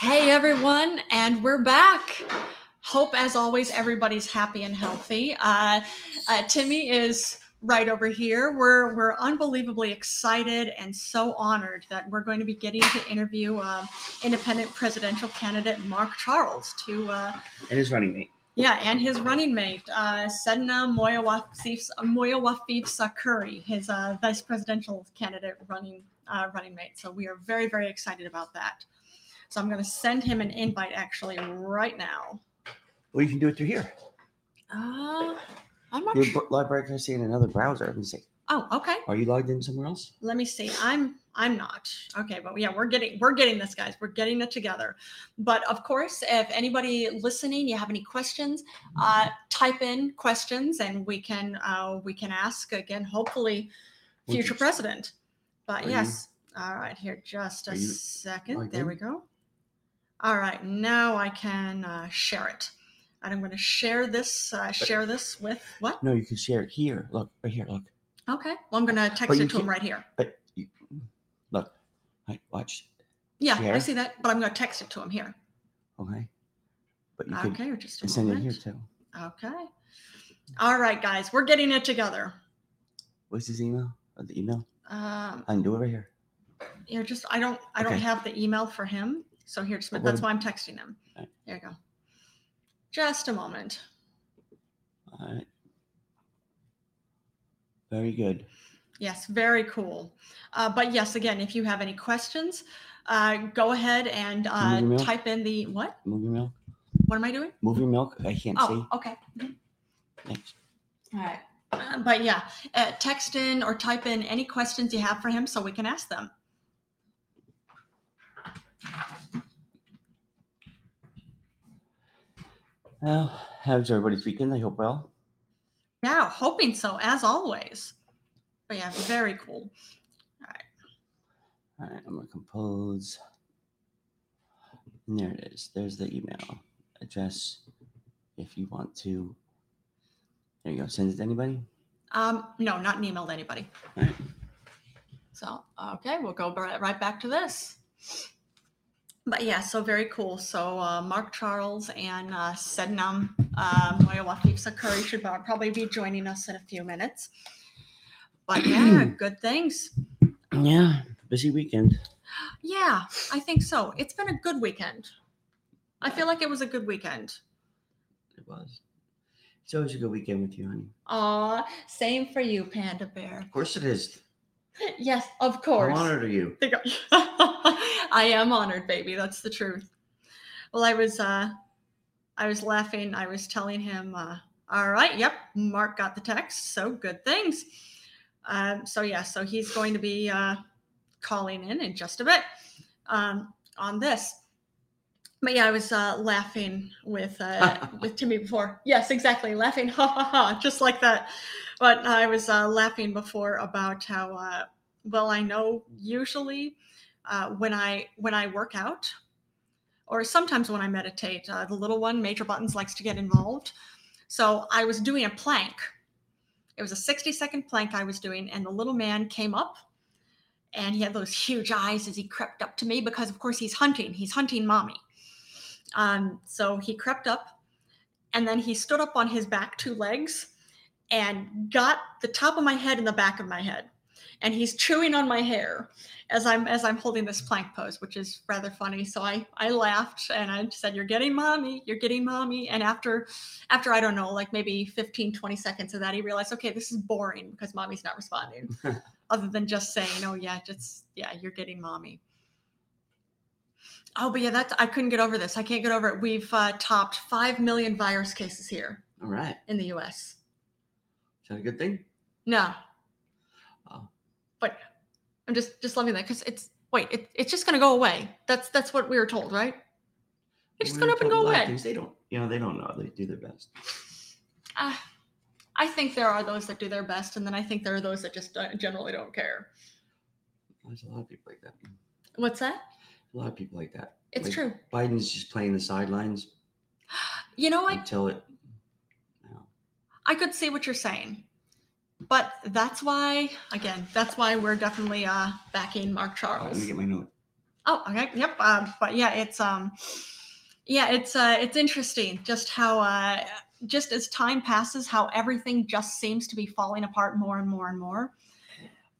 Hey everyone, and we're back. Hope, as always, everybody's happy and healthy. Uh, uh, Timmy is right over here. We're we're unbelievably excited and so honored that we're going to be getting to interview uh, independent presidential candidate Mark Charles to uh, And his running mate. yeah, and his running mate uh, Sedna Moyawafif Sakuri, his uh, vice presidential candidate running uh, running mate. So we are very very excited about that. So I'm going to send him an invite actually right now. Well, you can do it through here. Uh, I'm not Your sure. br- live broadcasting in another browser. Let me see. Oh, okay. Are you logged in somewhere else? Let me see. I'm I'm not. Okay, but yeah, we're getting we're getting this, guys. We're getting it together. But of course, if anybody listening, you have any questions, uh, type in questions, and we can uh, we can ask again. Hopefully, future president. But Are you- yes. All right, here, just a you second. There in? we go. All right, now I can uh, share it. And I'm going to share this. Uh, share this with what? No, you can share it here. Look, right here. Look. Okay. Well, I'm going to text you it to him right here. But you, look. Right, watch. Yeah, I see that, but I'm going to text it to him here. Okay. But you can Okay, just a send it here too. Okay. All right, guys, we're getting it together. What's his email? Or the email? Um, I can do it right here. here, just I don't I don't have the email for him, so here, just that's why I'm texting him. Right. There you go. Just a moment. All right. Very good. Yes, very cool. Uh, but yes, again, if you have any questions, uh, go ahead and uh, type in the what? Movie milk. What am I doing? Movie milk. I can't Oh, see. okay. Mhm. Thanks. All right. Uh, but yeah, uh, text in or type in any questions you have for him so we can ask them. Well, how's everybody's weekend? I hope well. Yeah, hoping so, as always. But yeah, very cool. All right. All right, I'm gonna compose. And there it is. There's the email address. If you want to, there you go. Send it to anybody. Um, no, not an email to anybody. Right. So, okay, we'll go right back to this. But yeah, so very cool. So uh, Mark Charles and uh, Sedinam uh, Moyowasifza-Curry should probably be joining us in a few minutes. But yeah, good things. Yeah, busy weekend. Yeah, I think so. It's been a good weekend. I feel like it was a good weekend. It was. It's always a good weekend with you, honey. Aw, same for you, Panda Bear. Of course it is. Yes, of How course. honored are you? I am honored, baby. That's the truth. Well, I was uh I was laughing. I was telling him, uh, all right, yep, Mark got the text. So good things. Um, so yeah, so he's going to be uh calling in in just a bit um on this. But yeah, I was uh, laughing with uh, with Timmy before. Yes, exactly, laughing, ha ha ha, just like that. But I was uh, laughing before about how uh, well I know usually uh, when I when I work out, or sometimes when I meditate, uh, the little one, Major Buttons, likes to get involved. So I was doing a plank. It was a 60 second plank I was doing, and the little man came up and he had those huge eyes as he crept up to me because, of course, he's hunting. He's hunting mommy. Um, so he crept up and then he stood up on his back two legs and got the top of my head and the back of my head. And he's chewing on my hair as i'm as i'm holding this plank pose which is rather funny. So i i laughed and i said you're getting mommy you're getting mommy. And after after i don't know like maybe 15 20 seconds of that he realized okay this is boring because mommy's not responding. Other than just saying oh yeah just yeah you're getting mommy oh but yeah that's i couldn't get over this i can't get over it we've uh, topped 5 million virus cases here All right. in the us Is that a good thing? no Oh. but i'm just just loving that because it's wait it, it's just going to go away that's that's what we were told right it's just going to up and go a lot of away things They don't, you know, they don't know. They do their best. uh, i think there are those that do their best and then i think there are those that just generally don't care There's a lot of people like that. what's that A lot of people like that. it's Like, true Biden's just playing the sidelines you know i until it. You know, i could see what you're saying but that's why again that's why we're definitely uh backing mark Charles. let charles me get my note. Oh, okay. Yep. Um, but yeah, it's um, yeah, it's uh, it's interesting just how uh, just as time passes, how everything just seems to be falling apart more and more and more.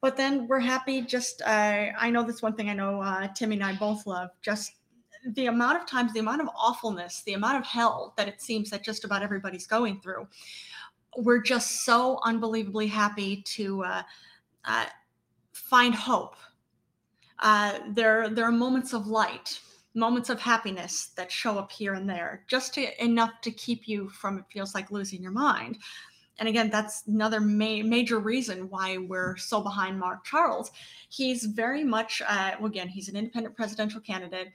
But then we're happy. Just uh, I know that's one thing I know uh, Timmy and I both love. Just the amount of times, the amount of awfulness, the amount of hell that it seems that just about everybody's going through. We're just so unbelievably happy to uh, uh, find hope. Uh, there, there are moments of light, moments of happiness that show up here and there, just to, enough to keep you from it feels like losing your mind. And again, that's another ma- major reason why we're so behind Mark Charles. He's very much, uh, again, he's an independent presidential candidate,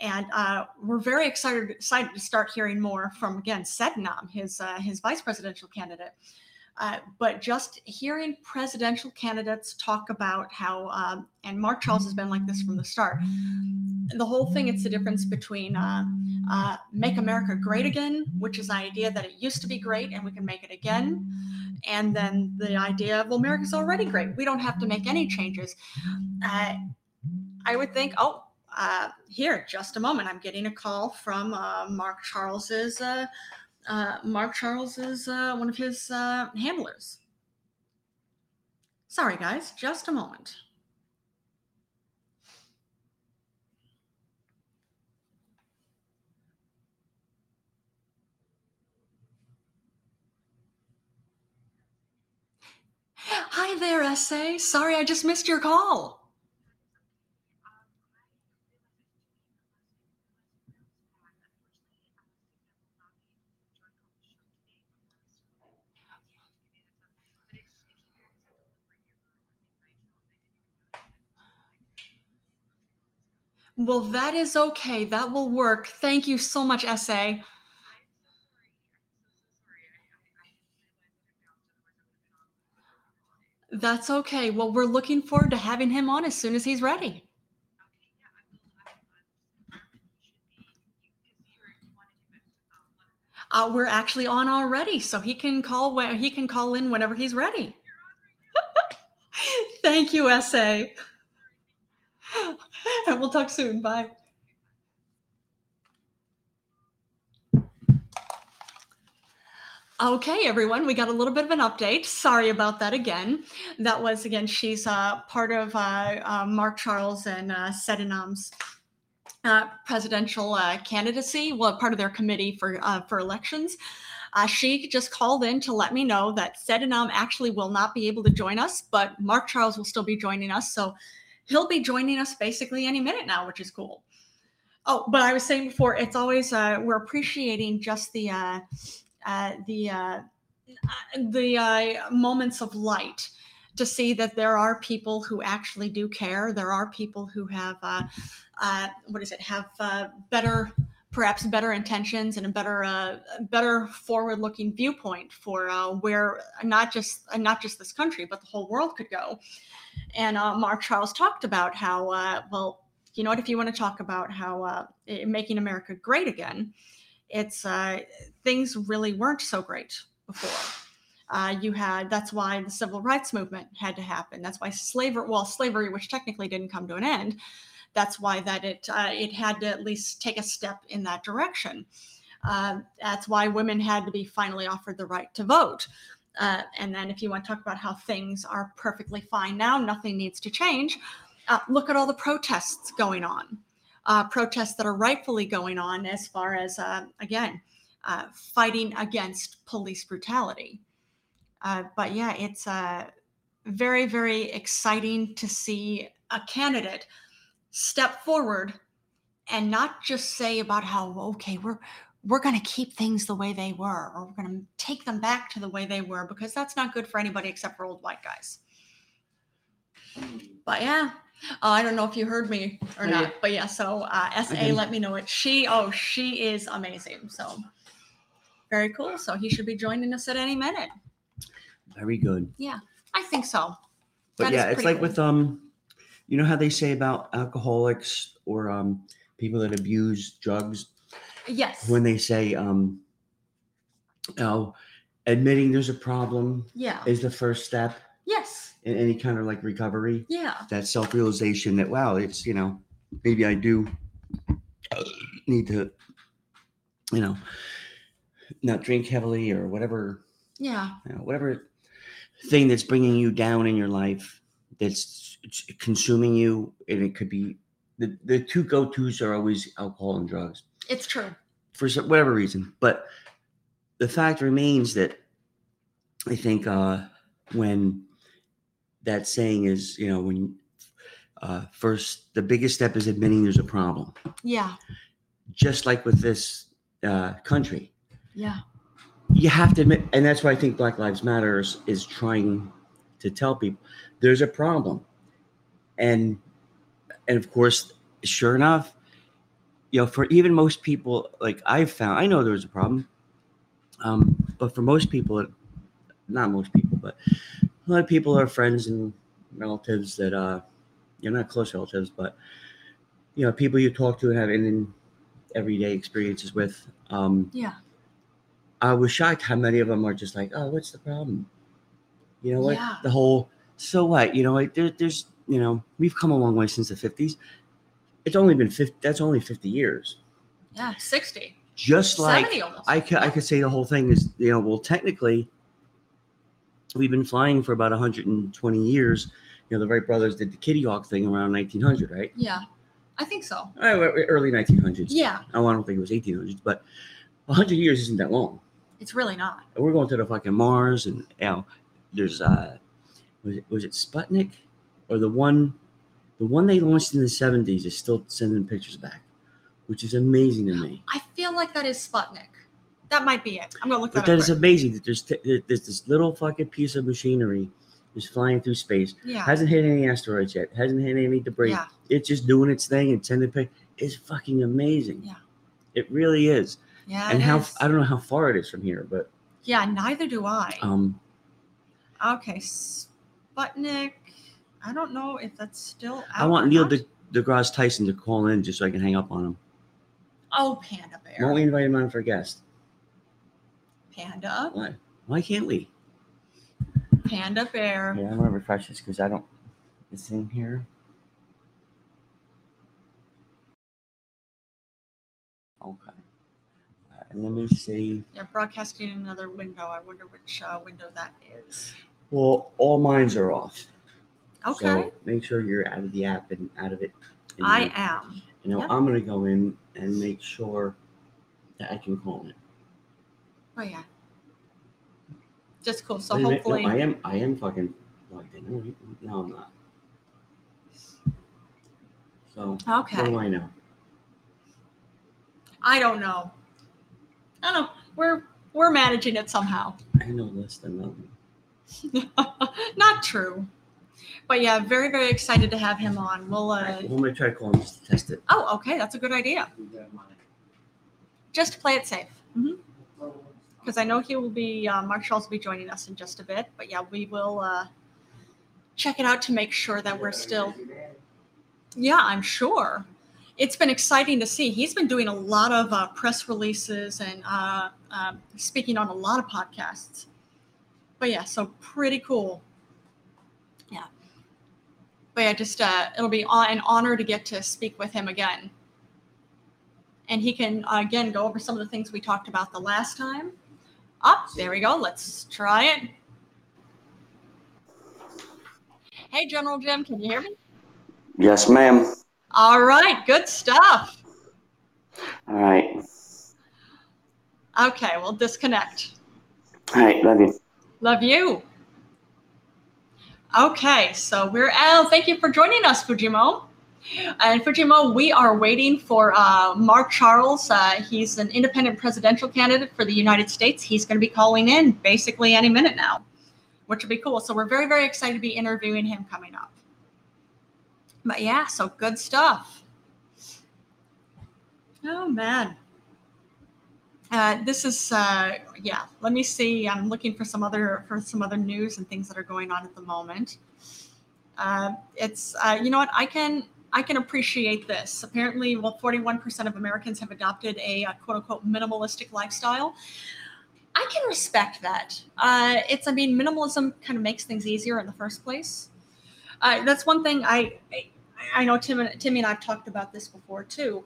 and uh, we're very excited excited to start hearing more from again Sedinam, his uh, his vice presidential candidate. Uh, but just hearing presidential candidates talk about how, um, and Mark Charles has been like this from the start. The whole thing, it's the difference between uh, uh, make America great again, which is the idea that it used to be great and we can make it again. And then the idea of, well, America's already great. We don't have to make any changes. Uh, I would think, oh, uh, here, just a moment. I'm getting a call from Mark Charles's uh, Mark Charles is uh, one of his uh, handlers. Sorry, guys, just a moment. Hi there, SA. Sorry, I just missed your call. Well, that is okay. That will work. Thank you so much, SA. That's okay. Well, we're looking forward to having him on as soon as he's ready. Uh, we're actually on already, so he can call when he can call in whenever he's ready. Thank you, SA. and we'll talk soon. Bye. Okay, everyone, we got a little bit of an update. Sorry about that again. That was, again, she's uh, part of uh, uh, Mark Charles and uh, Sedinam's uh, presidential uh, candidacy, well, part of their committee for, uh, for elections. She just called in to let me know that Sedinam actually will not be able to join us, but Mark Charles will still be joining us. So he'll be joining us basically any minute now, which is cool. Oh, but I was saying before, it's always uh, we're appreciating just the uh, uh, the uh, the uh, moments of light to see that there are people who actually do care. There are people who have uh, uh, what is it? Have uh, better, perhaps better intentions and a better uh, better forward looking viewpoint for uh, where not just uh, not just this country but the whole world could go. And uh, Mark Charles talked about how uh, well you know what if you want to talk about how uh, making America great again, it's uh, things really weren't so great before. Uh, you had that's why the civil rights movement had to happen. That's why slavery, well, slavery, which technically didn't come to an end, that's why that it uh, it had to at least take a step in that direction. That's why women had to be finally offered the right to vote. Uh, and then, if you want to talk about how things are perfectly fine now, nothing needs to change. Uh, look at all the protests going on, uh, protests that are rightfully going on as far as uh, again uh, fighting against police brutality. Uh, but yeah, it's very, very exciting to see a candidate step forward and not just say about how okay we're we're going to keep things the way they were or we're going to take them back to the way they were because that's not good for anybody except for old white guys. But yeah, uh, I don't know if you heard me or not, yeah. but yeah. So uh, SA, let me know it. She, oh, she is amazing. So very cool. So he should be joining us at any minute. Very good. Yeah, I think so. But That yeah, it's like cool. with um, you know how they say about alcoholics or um people that abuse drugs Yes. when they say um, oh, admitting there's a problem yeah. is the first step Yes. in any kind of like recovery. Yeah. That self realization that wow, it's you know maybe I do need to, you know, not drink heavily or whatever, Yeah. you know, whatever thing that's bringing you down in your life that's consuming you. And it could be the, the two go tos are always alcohol and drugs It's true. for some, whatever reason. But the fact remains that I think uh, when that saying is, you know, when uh, first the biggest step is admitting there's a problem, Yeah. just like with this uh, country. Yeah. You have to admit, and that's why I think Black Lives Matter is, is trying to tell people there's a problem, and and of course, sure enough, you know, for even most people, like I've found, I know there's a problem, um, but for most people, not most people, but a lot of people are friends and relatives that uh, you're not close relatives, but you know, people you talk to and have in everyday experiences with. Um, Yeah. I was shocked how many of them are just like, "Oh, what's the problem?" You know what? Yeah. The whole so what? You know, like there, there's you know we've come a long way since the '50s. It's only been 50. That's only 50 years. Yeah. 60. Just like 70 almost. I could, I could say the whole thing is you know well technically we've been flying for about 120 years. You know the Wright brothers did the Kitty Hawk thing around 1900, right? Yeah. I think so. Uh, Early 1900s. Yeah. Oh, I don't think it was 1800s, but 100 years isn't that long. It's really not. we're going to the fucking Mars, and you know, there's uh, was it was it Sputnik, or the one, the one they launched in the '70s is still sending pictures back, which is amazing to me. I feel like that is Sputnik. That might be it. I'm gonna look But that that is amazing that there's t- there's this little fucking piece of machinery is flying through space. Yeah. Hasn't hit any asteroids yet. Hasn't hit any debris. Yeah. It's just doing its thing and sending pic. It's fucking amazing. Yeah. It really is. Yeah. and how is. I don't know how far it is from here, but Yeah. Neither do I. um, okay. Sputnik. I don't know if that's still out. I want Neil de- deGrasse Tyson to call in just so I can hang up on him. Oh, Panda Bear. Won't we invite him on for a guest? Panda. Why? Why can't we? Panda Bear. Yeah, I'm gonna refresh this because I don't. It's in here. Okay. And let me see. Yeah, broadcasting in another window. I wonder which uh, window that is. Well, all mines are off. Okay. So make sure you're out of the app and out of it. And I you- am. You know, Yep. I'm gonna go in and make sure that I can call it. Oh yeah. Just cool. So a minute, no, hopefully, I am. I am fucking logged in. No, No, I'm not. So what okay. do I know? I don't know. I don't know. We're we're managing it somehow. I know less than nothing. Not true. But yeah, very very excited to have him on. We'll. Uh, I'm gonna try to call him just to test it. oh, okay. That's a good idea. Just to play it safe. Because I know he will be. Uh, Mark Charles will be joining us in just a bit. But yeah, we will uh, check it out to make sure that we're still. Yeah, I'm sure. It's been exciting to see. He's been doing a lot of uh, press releases and uh, uh, speaking on a lot of podcasts. But yeah, so pretty cool. But yeah, just uh, it'll be an honor to get to speak with him again. And he can uh, again go over some of the things we talked about the last time. Up, there we go. Let's try it. Hey, General Jim, can you hear me? Yes, ma'am. All right, good stuff. All right. Okay, we'll disconnect. All right. Love you. Love you. Okay, so we're oh, thank you for joining us, Fujimo. And Fujimo, we are waiting for uh, Mark Charles. Uh, he's an independent presidential candidate for the United States. He's going to be calling in basically any minute now, which will be cool. So we're very, very excited to be interviewing him coming up. But yeah, so good stuff. Oh man. Uh, this is uh, yeah. Let me see. I'm looking for some other for some other news and things that are going on at the moment. Uh, it's uh, you know what I can I can appreciate this. Apparently, well, 41% of Americans have adopted a, uh quote unquote minimalistic lifestyle. I can respect that. It's I mean minimalism kind of makes things easier in the first place. That's one thing I, I I know Tim Timmy and I've talked about this before too.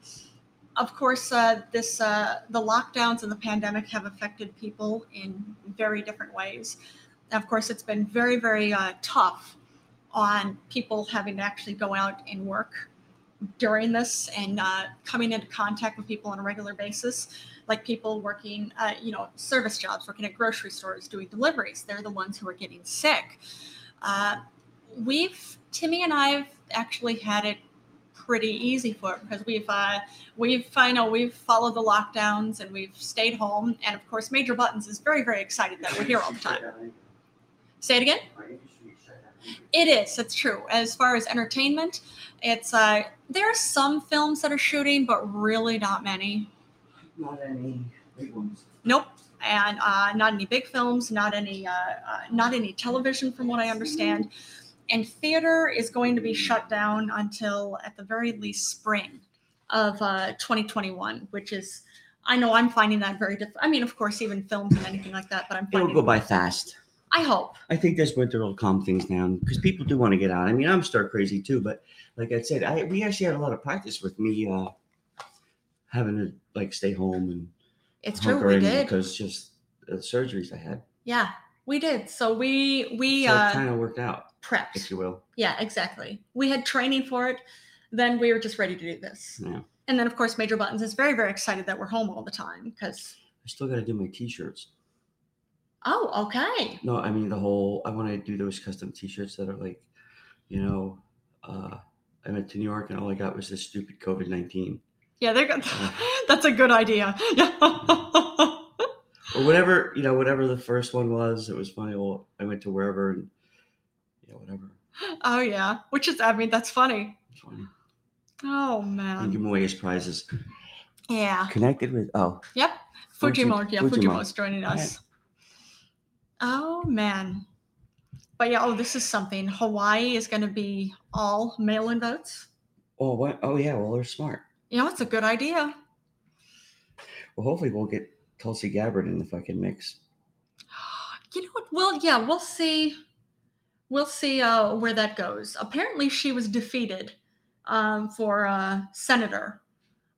Of course, uh, this uh, the lockdowns and the pandemic have affected people in very different ways. Of course, it's been very, very uh, tough on people having to actually go out and work during this and uh, coming into contact with people on a regular basis like people working uh, you know service jobs working at grocery stores doing deliveries they're the ones who are getting sick uh, we've timmy and i've actually had it pretty easy for it because we've uh, we've I know we've followed the lockdowns and we've stayed home and of course Major Buttons is very very excited that we're here all the time. Say it again. It is. It's true. As far as entertainment, it's uh, there are some films that are shooting, but really not many. Not any big ones. Nope. And uh, not any big films, not any, uh, uh, not any television, from what I understand. And theater is going to be shut down until, at the very least, spring of uh, 2021, which is, I know I'm finding that very difficult. I mean, of course, even films and anything like that, but I'm It'll go by fast. I hope. I think this winter will calm things down because people do want to get out. I mean, I'm stir crazy too, but like I said, I we actually had a lot of practice with me uh having to like stay home and It's true. We did. because just the surgeries I had. Yeah, we did. So we we so uh, kind of worked out, if you will. Yeah, exactly. We had training for it. Then we were just ready to do this. Yeah. And then, of course, Major Buttons is very, very excited that we're home all the time because, I still got to do my t-shirts. oh, okay. No, I mean the whole. I want to do those custom T-shirts that are like, you know, uh, I went to New York and all I got was this stupid COVID nineteen Yeah, they're good. That's a good idea. Yeah. or whatever. You know, whatever the first one was. It was funny. Well, I went to wherever and yeah, whatever. oh, yeah. Which is, I mean, that's funny. It's funny. Oh, man. give away his prizes. Yeah. Connected with oh, Yep. Fuji- Fujimo. Yeah, Fujimo. Fujimo's joining us. Oh, man. But yeah, oh, this is something. Hawaii is going to be all mail in votes. oh what? Oh yeah. Well, they're smart. You know, it's a good idea. Well, hopefully we'll get Tulsi Gabbard in the fucking mix. You know what? Well, yeah, we'll see. We'll see uh, where that goes. Apparently, she was defeated um, for uh, senator,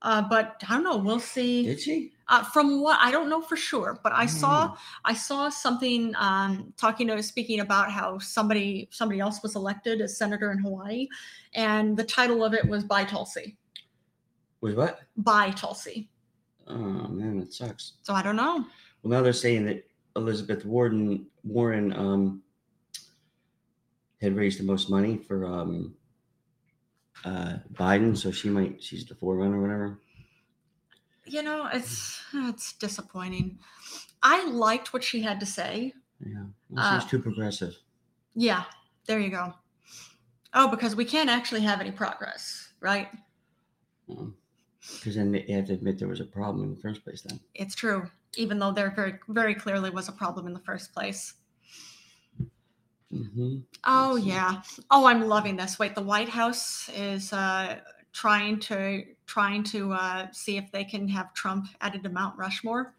uh, but I don't know. We'll see. Did she? Uh, from what I don't know for sure, but I don't saw. I saw something um, talking to speaking about how somebody somebody else was elected as senator in Hawaii, and the title of it was "By Tulsi." Was what? By Tulsi. Oh man, it sucks. So I don't know. Well, now they're saying that Elizabeth Warren Warren um, had raised the most money for um, uh, Biden, so she might she's the forerunner or whatever. You know, it's it's disappointing. I liked what she had to say. Yeah, well, Uh, she's too progressive. Yeah, there you go. Oh, because we can't actually have any progress, right? Because then they have to admit there was a problem in the first place. Then It's true, even though there very very clearly was a problem in the first place. Hmm Oh yeah. Oh, I'm loving this. Wait, the White House is uh, trying to trying to uh, see if they can have Trump added to Mount Rushmore.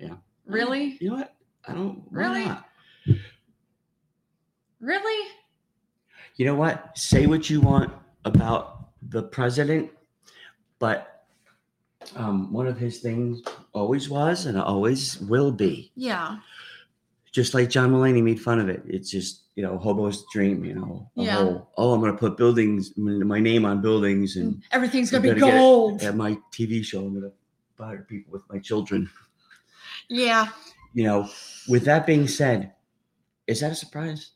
Yeah. Really? you know what? I don't Really? not? Really? You know what? Say what you want about the president, but um, one of his things always was and always will be Yeah. Just like John Mulaney made fun of it. It's just you know hobo's dream. You know, Yeah. whole, oh, I'm going to put buildings, my name on buildings, and mm, Everything's You gonna be gold. at my TV show, I'm to fire people with my children. Yeah. You know, with that being said, is that a surprise?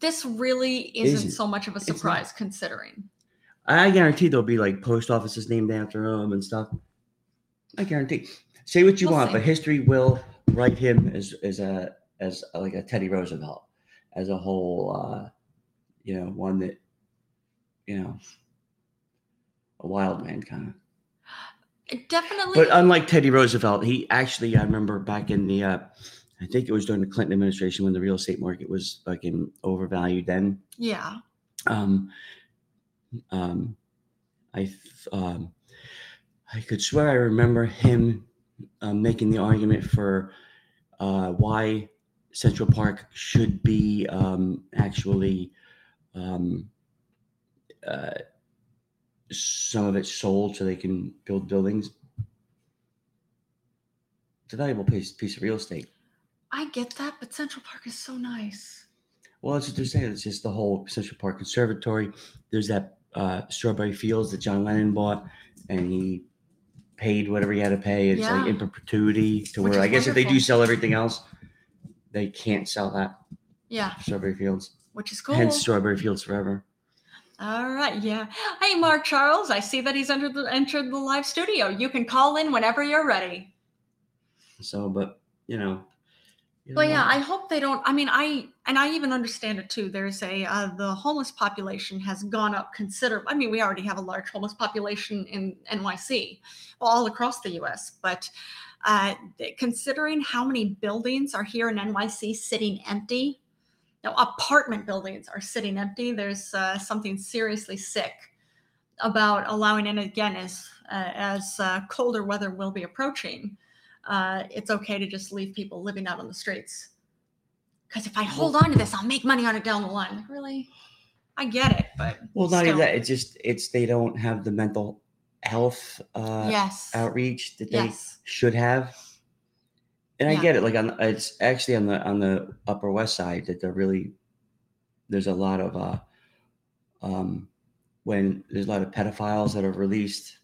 This really isn't, Isn't. so much of a surprise considering. I guarantee there'll be like post offices named after him and stuff. I guarantee. Say what you We'll want, see. but history will write him as as a as like a Teddy Roosevelt, as a whole, uh, you know, one that, you know, a wild man kind of. Definitely. But unlike Teddy Roosevelt, he actually, I remember back in the, uh, I think it was during the Clinton administration when the real estate market was fucking overvalued then. yeah. Um, um, I, um, I could swear I remember him um, making the argument for uh, why Central Park should be um, actually um, uh, some of it sold so they can build buildings. It's a valuable piece piece of real estate. I get that, but Central Park is so nice. Well, that's what they're saying. It's just the whole Central Park Conservatory. There's that uh, Strawberry Fields that John Lennon bought, and he paid whatever he had to pay. It's Yeah. like in perpetuity to Which where I guess if they do sell everything else, they can't sell that Yeah, Strawberry Fields. which is cool. Hence Strawberry Fields forever. All right, yeah. Hey, Mark Charles, I see that he's entered the entered the live studio. You can call in whenever you're ready. So, but you know. You But know yeah. I hope they don't. I mean, I and I even understand it too. There's a uh, the homeless population has gone up considerably. I mean, we already have a large homeless population in NYC, all across the U.S. But uh, considering how many buildings are here in NYC sitting empty, now apartment buildings are sitting empty. There's uh, something seriously sick about allowing, and again, as uh, as uh, colder weather will be approaching uh, it's okay to just leave people living out on the streets. Because if I hold on to this, I'll make money on it down the line. Really? I get it, but Well, not even that. It's just it's they don't have the mental health uh, yes. outreach that they yes. should have. And I Yeah. get it. Like on it's actually on the on the Upper West Side that they're really there's a lot of uh um when there's a lot of pedophiles that are released.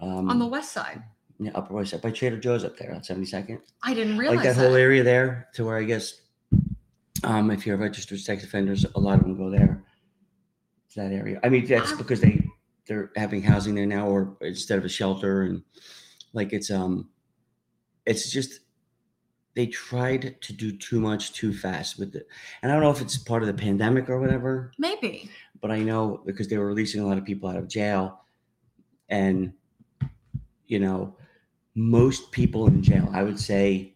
Um, On the west side. Yeah, Upper West Side by Trader Joe's up there on 72nd. I didn't realize like that, whole area there to where I guess um if you're registered sex offenders, a lot of them go there. To that area. I mean, that's Wow. because they they're having housing there now, or instead of a shelter, and like it's um, it's just they tried to do too much too fast with it, and I don't know if it's part of the pandemic or whatever, Maybe. but I know because they were releasing a lot of people out of jail, and you know, most people in jail, I would say,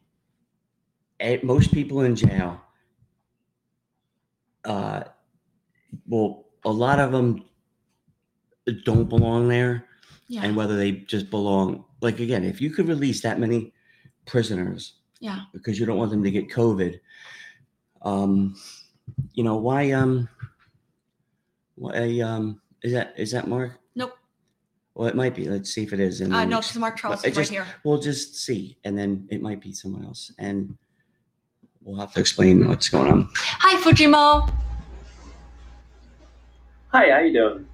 eh, most people in jail, uh, well, a lot of them don't belong there, Yeah. and whether they just belong, like again, if you could release that many prisoners yeah. because you don't want them to get COVID, um, you know why? Um, why? Um, is that is that Mark? Nope. Well, it might be. Let's see if it is. And Uh, then no, ex- because Mark Charles it is right just- here. we'll just see, and then it might be someone else, and we'll have to explain what's going on. Hi, Fujimo. Hi, how you doing?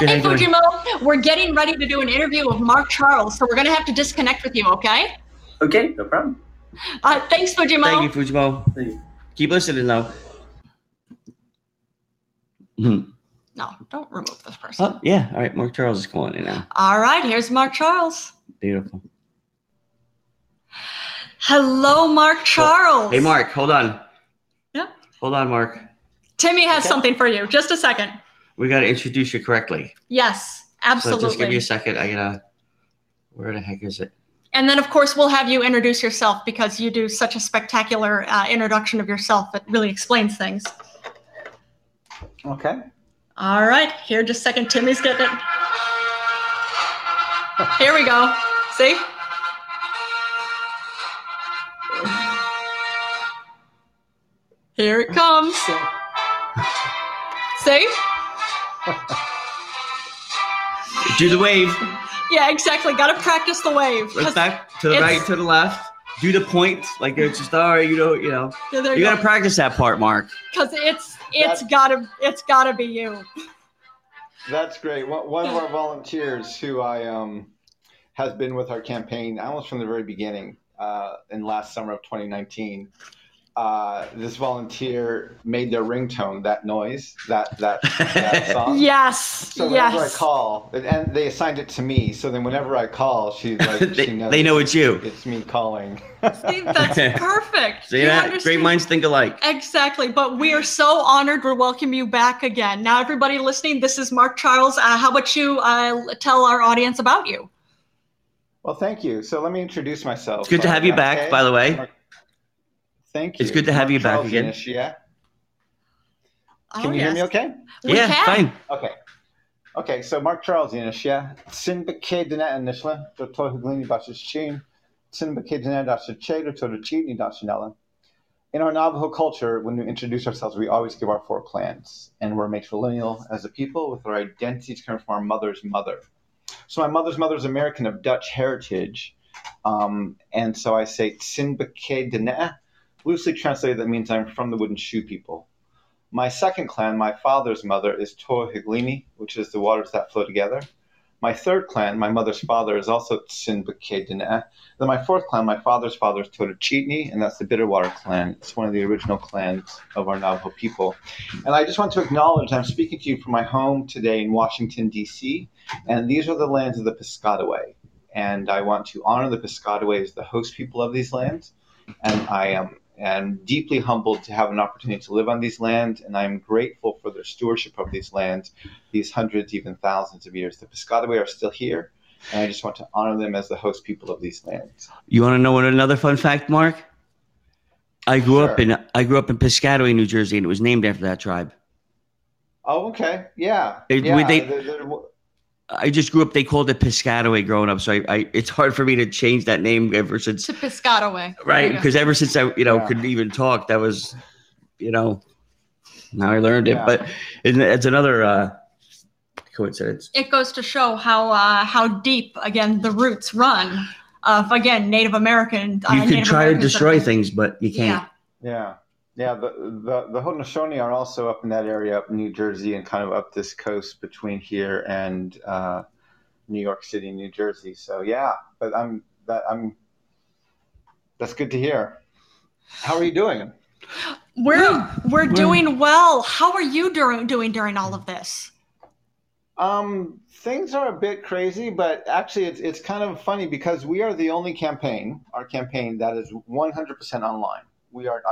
Good, hey, doing? Fujimo. We're getting ready to do an interview with Mark Charles, so we're going to have to disconnect with you, okay? Okay, no problem. Uh, thanks, Fujimo. Thank you, Fujimo. Thank you. Keep listening, though. No, don't remove this person. Oh, yeah. All right. Mark Charles is calling in now. All right, here's Mark Charles. Beautiful. Hello, Mark Charles. Hey, Mark. Hold on. Yeah. Hold on, Mark. Timmy has Okay. something for you. Just a second. We got to introduce you correctly. Yes, absolutely. So just give me a second. I gotta. Where the heck is it? and then, of course, we'll have you introduce yourself because you do such a spectacular uh, introduction of yourself that really explains things. Okay. All right, here, just a second. Timmy's getting it. Here we go. See? Here it comes. See? Do the wave. Yeah, exactly. Got to practice the wave. 'cause- back to the right, to the left. Do the point. Like it's just all right. You know. You know. Yeah, You you gotta practice that part, Mark. Because it's it's gotta it's gotta be you. That's great. One, one of our volunteers who I um has been with our campaign almost from the very beginning uh, in last summer of 2019. Uh, this volunteer made their ringtone that noise, that that, that song. Yes. So whenever yes. I call, and- and they assigned it to me. So then whenever I call, she's like, they, she knows they know it's you. it's me calling. See, that's perfect. See You that? Great minds think alike. Exactly. But we are so honored to welcome you back again. Now, everybody listening, this is Mark Charles. Uh, how about you uh, tell our audience about you? Well, thank you. So let me introduce myself. It's good to have you back, okay. by the way. Thank you. It's good to have you back Charles again. Yanish, yeah. Can Oh, you hear me okay? We yeah, can. fine. Okay. Okay, so Mark Charles Yanish, yeah. Sin beke dina inishla, do to glini bashis chin, sin beke dina dasha che, do to the cheat ni in our Navajo culture, when we introduce ourselves, we always give our four clans, and we're matrilineal as a people with our identities coming from our mother's mother. So my mother's mother is American of Dutch heritage, um, and so I say Tsinbake Dene. Loosely translated, that means I'm from the wooden shoe people. My second clan, my father's mother, is Tohiglini, which is the waters that flow together. My third clan, my mother's father, is also Tsinbake Dene. Then my fourth clan, my father's father is Totochitni, and that's the Bitterwater clan. It's one of the original clans of our Navajo people. And I just want to acknowledge I'm speaking to you from my home today in Washington, D.C., and these are the lands of the Piscataway. And I want to honor the Piscataway as the host people of these lands. And I am and deeply humbled to have an opportunity to live on these lands, and I'm grateful for their stewardship of these lands, these hundreds, even thousands of years. The Piscataway are still here, and I just want to honor them as the host people of these lands. You want to know what another fun fact, Mark? I grew up in I grew up in Piscataway, New Jersey, and it was named after that tribe. Oh, okay, yeah, It- yeah. they- the- the- I just grew up. They called it Piscataway growing up, so I, I it's hard for me to change that name ever since To Piscataway. right because ever since I you know Yeah. could even talk, that was you know now I learned it. Yeah. But it's, it's another uh, coincidence. It goes to show how uh, how deep again the roots run of again Native American. uh, You can Native try to destroy things, but you can't. Yeah. Yeah, yeah. The, the the Haudenosaunee are also up in that area, up in New Jersey, and kind of up this coast between here and uh, New York City, New Jersey. So yeah, but I'm that I'm. That's good to hear. How are you doing? We're Yeah. we're doing well. How are you doing doing during all of this? Um, things are a bit crazy, but actually, it's it's kind of funny because we are the only campaign, our campaign that is 100% online. We are.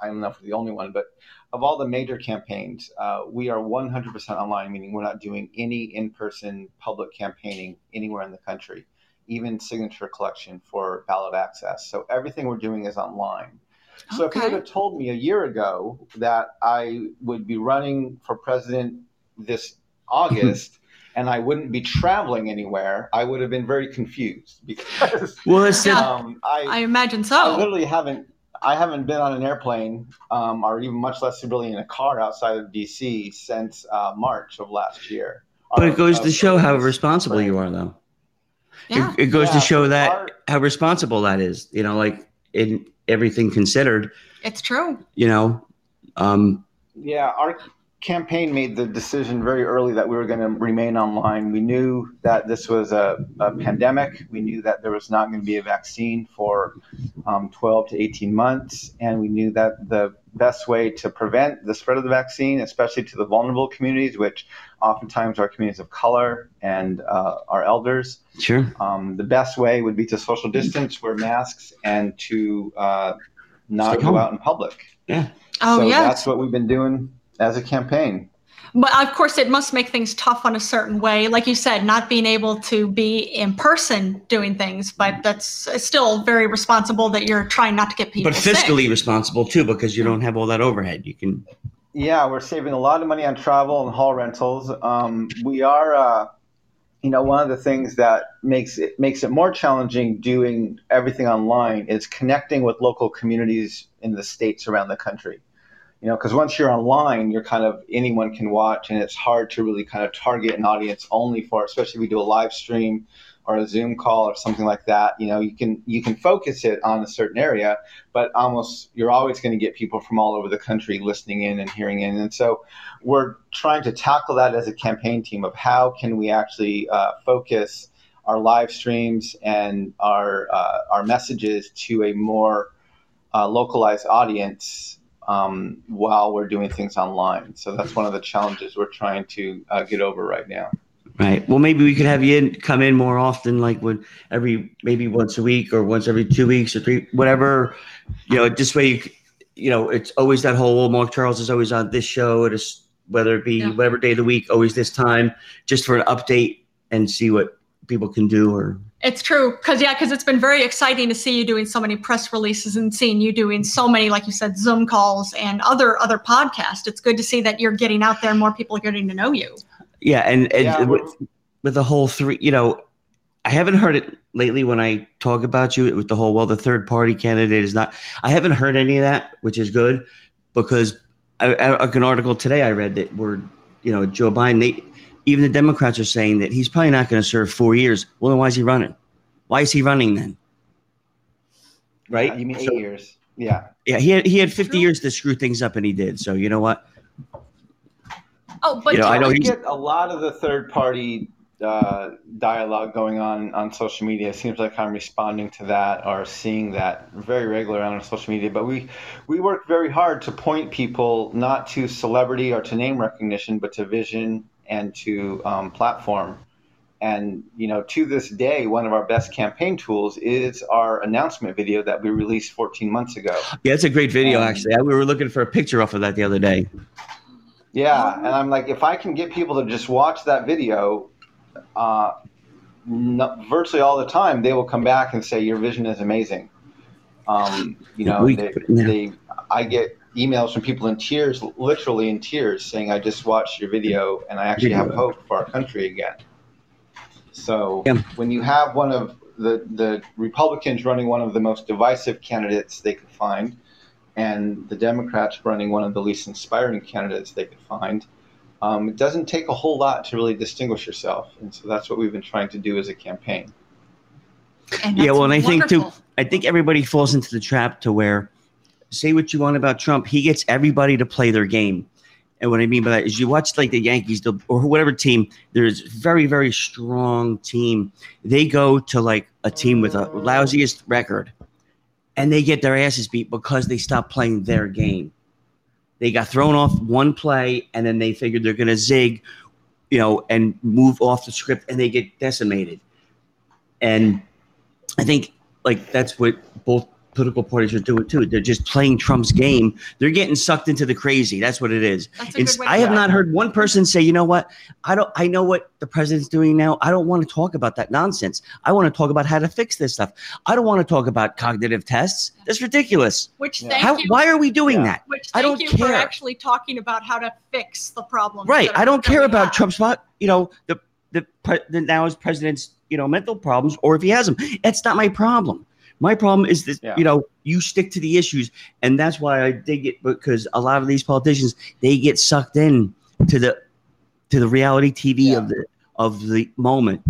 I, I don't know if we're the only one, but of all the major campaigns, uh, we are 100% online, meaning we're not doing any in-person public campaigning anywhere in the country, even signature collection for ballot access. So everything we're doing is online. So if you Okay. would have told me a year ago that I would be running for president this August and I wouldn't be traveling anywhere, I would have been very confused because Well, it's um, I, I imagine so. I literally haven't I haven't been on an airplane um, or even much less really in a car outside of DC since uh, March of last year. but Or it goes to show how responsible spring. you are, though. Yeah. It, it goes Yeah, to show that our- how responsible that is. You know, like in everything considered, It's true. you know, um, Yeah, our campaign made the decision very early that we were going to remain online. We knew that this was a, a pandemic. We knew that there was not going to be a vaccine for um, 12 to 18 months. And we knew that the best way to prevent the spread of the vaccine, especially to the vulnerable communities, which oftentimes are communities of color and uh, our elders, sure. um, the best way would be to social distance, wear masks, and to uh, not Stay go home. out in public. Yeah. Oh so yeah. that's what we've been doing as a campaign. But of course, it must make things tough on a certain way. Like you said, not being able to be in person doing things, but that's still very responsible that you're trying not to get people But sick. fiscally responsible too, because you don't have all that overhead. You can, Yeah, we're saving a lot of money on travel and hall rentals. Um, we are, uh, you know, one of the things that makes it makes it more challenging doing everything online is connecting with local communities in the states around the country. You know, because once you're online, you're kind of anyone can watch, and it's hard to really kind of target an audience only for, especially if we do a live stream or a Zoom call or something like that. You know, you can you can focus it on a certain area, but almost you're always going to get people from all over the country listening in and hearing in. And so we're trying to tackle that as a campaign team of how can we actually uh, focus our live streams and our uh, our messages to a more uh, localized audience um, while we're doing things online. So that's one of the challenges we're trying to uh, get over right now. right. Well, maybe we could have you in, come in more often, like when every, maybe once a week or once every two weeks or three, whatever, you know, this way, you, you know, it's always that whole, well, Mark Charles is always on this show, it is, whether it be Yeah. whatever day of the week, always this time, just for an update and see what people can do or It's true because yeah, because it's been very exciting to see you doing so many press releases and seeing you doing so many, like you said, Zoom calls and other other podcasts. It's good to see that you're getting out there and more people are getting to know you. Yeah, and, and Yeah, with, with the whole three, you know, I haven't heard it lately when I talk about you with the whole well, the third party candidate is not. I haven't heard any of that, which is good because I, I, like an article today I read that we're, you know, Joe Biden. They, even the Democrats are saying that he's probably not going to serve four years. Well, then why is he running? Why is he running then? Right? Yeah, you mean eight So- years? Yeah. Yeah, he had he had 50 True. years to screw things up, and he did. So you know what? Oh, but You know, I know we he's- get a lot of the third party uh, dialogue going on on social media. It seems like I'm responding to that or seeing that very regularly on social media. But we we work very hard to point people not to celebrity or to name recognition, but to vision and to um, platform. And you know, to this day, one of our best campaign tools is our announcement video that we released 14 months ago. Yeah, it's a great video. Um, Actually, we were looking for a picture off of that the other day. Yeah, and I'm like, if I can get people to just watch that video, uh, no, virtually all the time, they will come back and say your vision is amazing. Um, you know, We- they, yeah. they, I get emails from people in tears, literally in tears, saying, "I just watched your video, and I actually have hope for our country again." So Yeah. when you have one of the the Republicans running one of the most divisive candidates they could find, and the Democrats running one of the least inspiring candidates they could find, um, it doesn't take a whole lot to really distinguish yourself. And so that's what we've been trying to do as a campaign. Yeah, well, and I think too. I think everybody falls into the trap to where, say what you want about Trump, he gets everybody to play their game. And what I mean by that is you watch like the Yankees the, or whatever team, there's very, very strong team. They go to like a team with a lousiest record and they get their asses beat because they stop playing their game. They got thrown off one play and then they figured they're going to zig, you know, and move off the script and they get decimated. And I think like that's what both political parties are doing too. They're just playing Trump's game. They're getting sucked into the crazy. That's what it is. That's a good way I have not heard one person say, you know what? I don't. I know what the president's doing now. I don't want to talk about that nonsense. I want to talk about how to fix this stuff. I don't want to talk about cognitive tests. That's ridiculous. Which Yeah. thank How? you. Why are we doing Yeah. that? Which I don't you for care. actually talking about how to fix the problem. Right. I don't care about Trump. Trump's. You know the the, the now his president's you know mental problems or if he has them. It's not my problem. My problem is that Yeah. you know you stick to the issues, and that's why I dig it because a lot of these politicians they get sucked in to the to the reality TV Yeah. of the of the moment,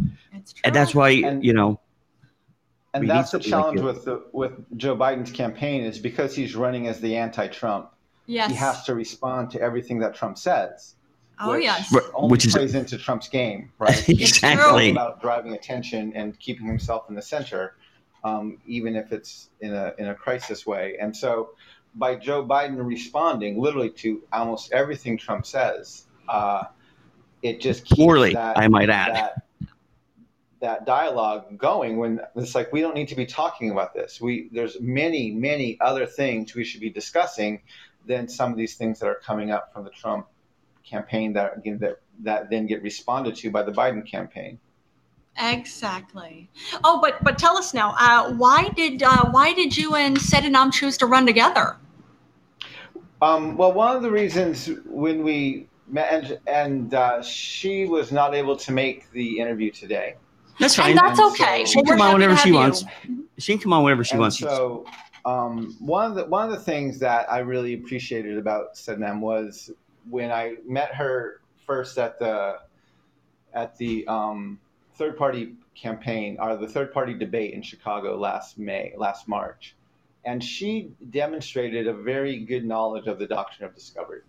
and that's why And- you know And that's the something like challenge with the, with Joe Biden's campaign is because he's running as the anti-Trump. yes. He has to respond to everything that Trump says. oh which yes. Only Which is- plays into Trump's game, right? Exactly. It's about driving attention and keeping himself in the center, um, even if it's in a in a crisis way. And so, by Joe Biden responding literally to almost everything Trump says, uh, it just keeps poorly, that, I might add. that that dialogue going when it's like we don't need to be talking about this we there's many many other things we should be discussing than some of these things that are coming up from the trump campaign that again that that then get responded to by the biden campaign Exactly. Oh, but but tell us now. Uh, why did uh, why did you and Sedinam choose to run together? Um, well, one of the reasons when we met, and, and uh, she was not able to make the interview today. That's fine. And that's And okay. so- She can come on whenever she you. wants. she can come on whenever she and wants. So, um, one of the one of the things that I really appreciated about Sedinam was when I met her first at the at the um, third party campaign or the third party debate in Chicago last May, last March, and she demonstrated a very good knowledge of the doctrine of discovery.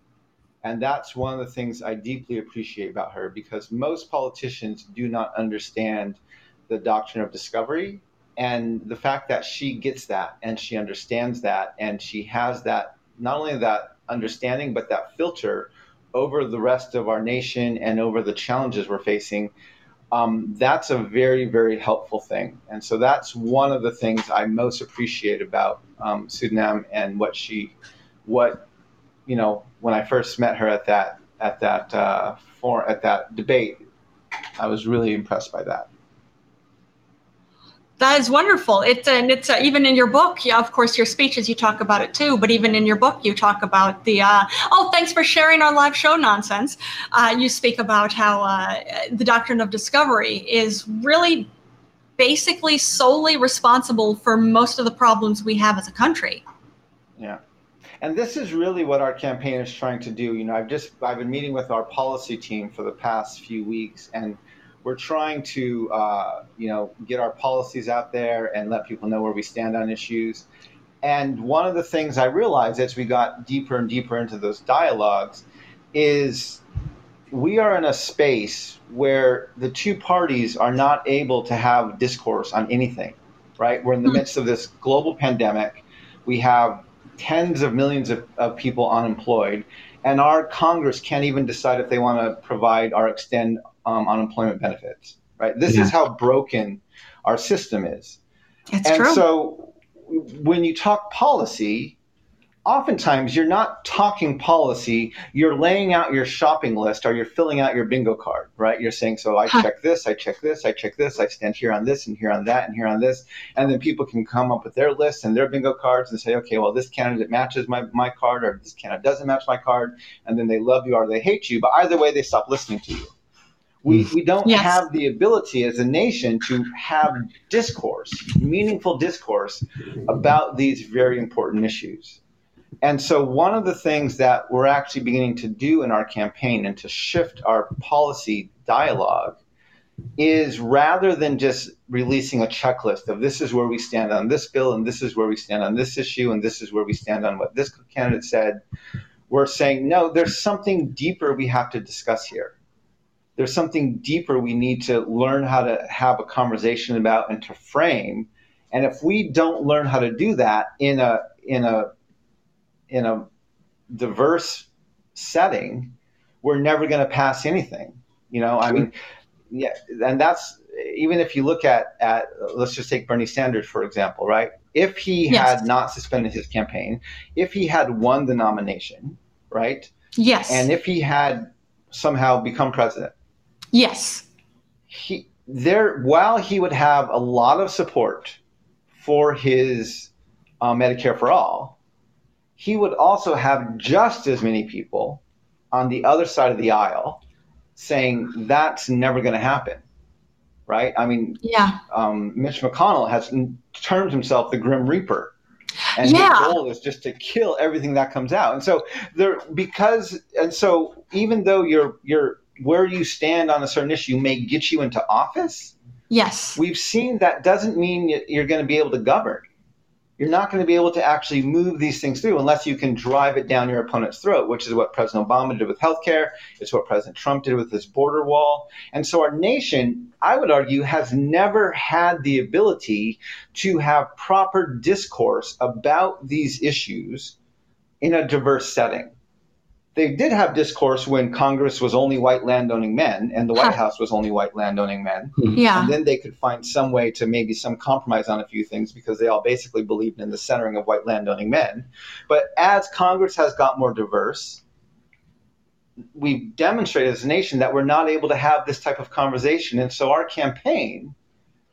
And that's one of the things I deeply appreciate about her because most politicians do not understand the doctrine of discovery and the fact that she gets that and she understands that. And she has that not only that understanding but that filter over the rest of our nation and over the challenges we're facing um, that's a very very helpful thing. And so that's one of the things i most appreciate about um, Sedinam and what she what you know when i first met her at that at that uh, for at that debate i was really impressed by that That is wonderful. It's and it's uh, even in your book. Yeah, of course, your speeches you talk about it too. But even in your book, you talk about the. Uh, oh, thanks for sharing our live show nonsense. Uh, you speak about how uh, the doctrine of discovery is really basically solely responsible for most of the problems we have as a country. Yeah. And this is really what our campaign is trying to do. You know, I've just I've been meeting with our policy team for the past few weeks, and we're trying to uh, you know get our policies out there and let people know where we stand on issues. And one of the things I realized as we got deeper and deeper into those dialogues is we are in a space where the two parties are not able to have discourse on anything, right? We're in the midst of this global pandemic. We have tens of millions of, of people unemployed, and our Congress can't even decide if they want to provide or extend um, unemployment benefits, right? This Yeah. is how broken our system is. It's and true. so when you talk policy, oftentimes you're not talking policy, you're laying out your shopping list or you're filling out your bingo card, right? You're saying, so I Huh. check this, I check this, I check this, I stand here on this and here on that and here on this. And then people can come up with their lists and their bingo cards and say, okay, well, this candidate matches my, my card or this candidate doesn't match my card. And then they love you or they hate you. But either way, they stop listening to you. We, mm. we don't Yes. have the ability as a nation to have discourse, meaningful discourse about these very important issues. And so, one of the things that we're actually beginning to do in our campaign and to shift our policy dialogue is rather than just releasing a checklist of this is where we stand on this bill and this is where we stand on this issue and this is where we stand on what this candidate said, we're saying, no, there's something deeper we have to discuss here. There's something deeper we need to learn how to have a conversation about and to frame. And if we don't learn how to do that in a in a in a diverse setting, we're never going to pass anything. You know, I mean, yeah, and that's even if you look at at let's just take Bernie Sanders for example, right? If he Yes. had not suspended his campaign, if he had won the nomination, right, yes. and if he had somehow become president, yes. he there while he would have a lot of support for his uh, Medicare for all, he would also have just as many people on the other side of the aisle saying that's never going to happen, right? I mean, Yeah. um, Mitch McConnell has n- termed himself the Grim Reaper. And Yeah. his goal is just to kill everything that comes out. And so there because and so even though you're you're where you stand on a certain issue may get you into office, Yes. we've seen that doesn't mean you're going to be able to govern. You're not going to be able to actually move these things through unless you can drive it down your opponent's throat, which is what President Obama did with healthcare. It's what President Trump did with this border wall. And so our nation, I would argue, has never had the ability to have proper discourse about these issues in a diverse setting. They did have discourse when Congress was only white landowning men and the White Huh. House was only white landowning men hmm. Yeah. and then they could find some way to maybe some compromise on a few things because they all basically believed in the centering of white landowning men. But as Congress has got more diverse, we've demonstrated as a nation that we're not able to have this type of conversation. And so our campaign,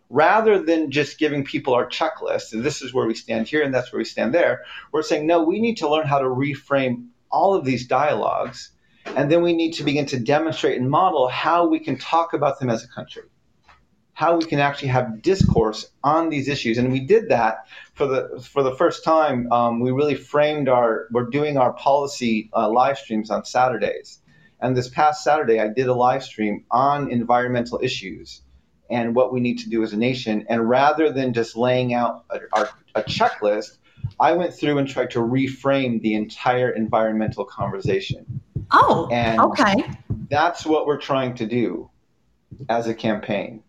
rather than just giving people our checklist, and this is where we stand here and that's where we stand there, we're saying, no, we need to learn how to reframe all of these dialogues. And then we need to begin to demonstrate and model how we can talk about them as a country how we can actually have discourse on these issues. And we did that for the for the first time. Um, we really framed our. We're doing our policy uh, live streams on Saturdays. And this past Saturday, I did a live stream on environmental issues and what we need to do as a nation. And rather than just laying out a, our, a checklist, I went through and tried to reframe the entire environmental conversation. Oh. And Okay. that's what we're trying to do as a campaign.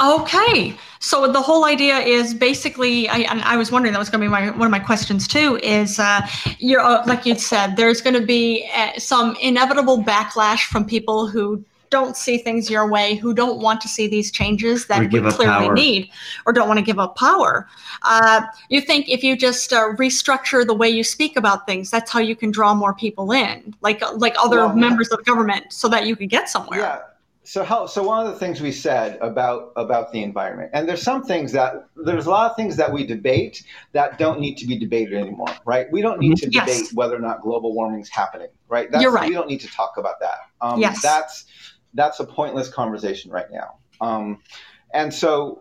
Okay, so the whole idea is basically, I, and I was wondering that was going to be my one of my questions too. Is uh, you're uh, like you said, there's going to be uh, some inevitable backlash from people who don't see things your way, who don't want to see these changes that Or we clearly power. need, or don't want to give up power. Uh, you think if you just uh, restructure the way you speak about things, that's how you can draw more people in, like like other Well, members of government, so that you can get somewhere. Yeah. So how so one of the things we said about about the environment, and there's some things that there's a lot of things that we debate that don't need to be debated anymore, right? We don't need to Yes. debate whether or not global warming is happening, right? That's, You're right. We don't need to talk about that. Um, Yes. That's that's a pointless conversation right now. Um, And so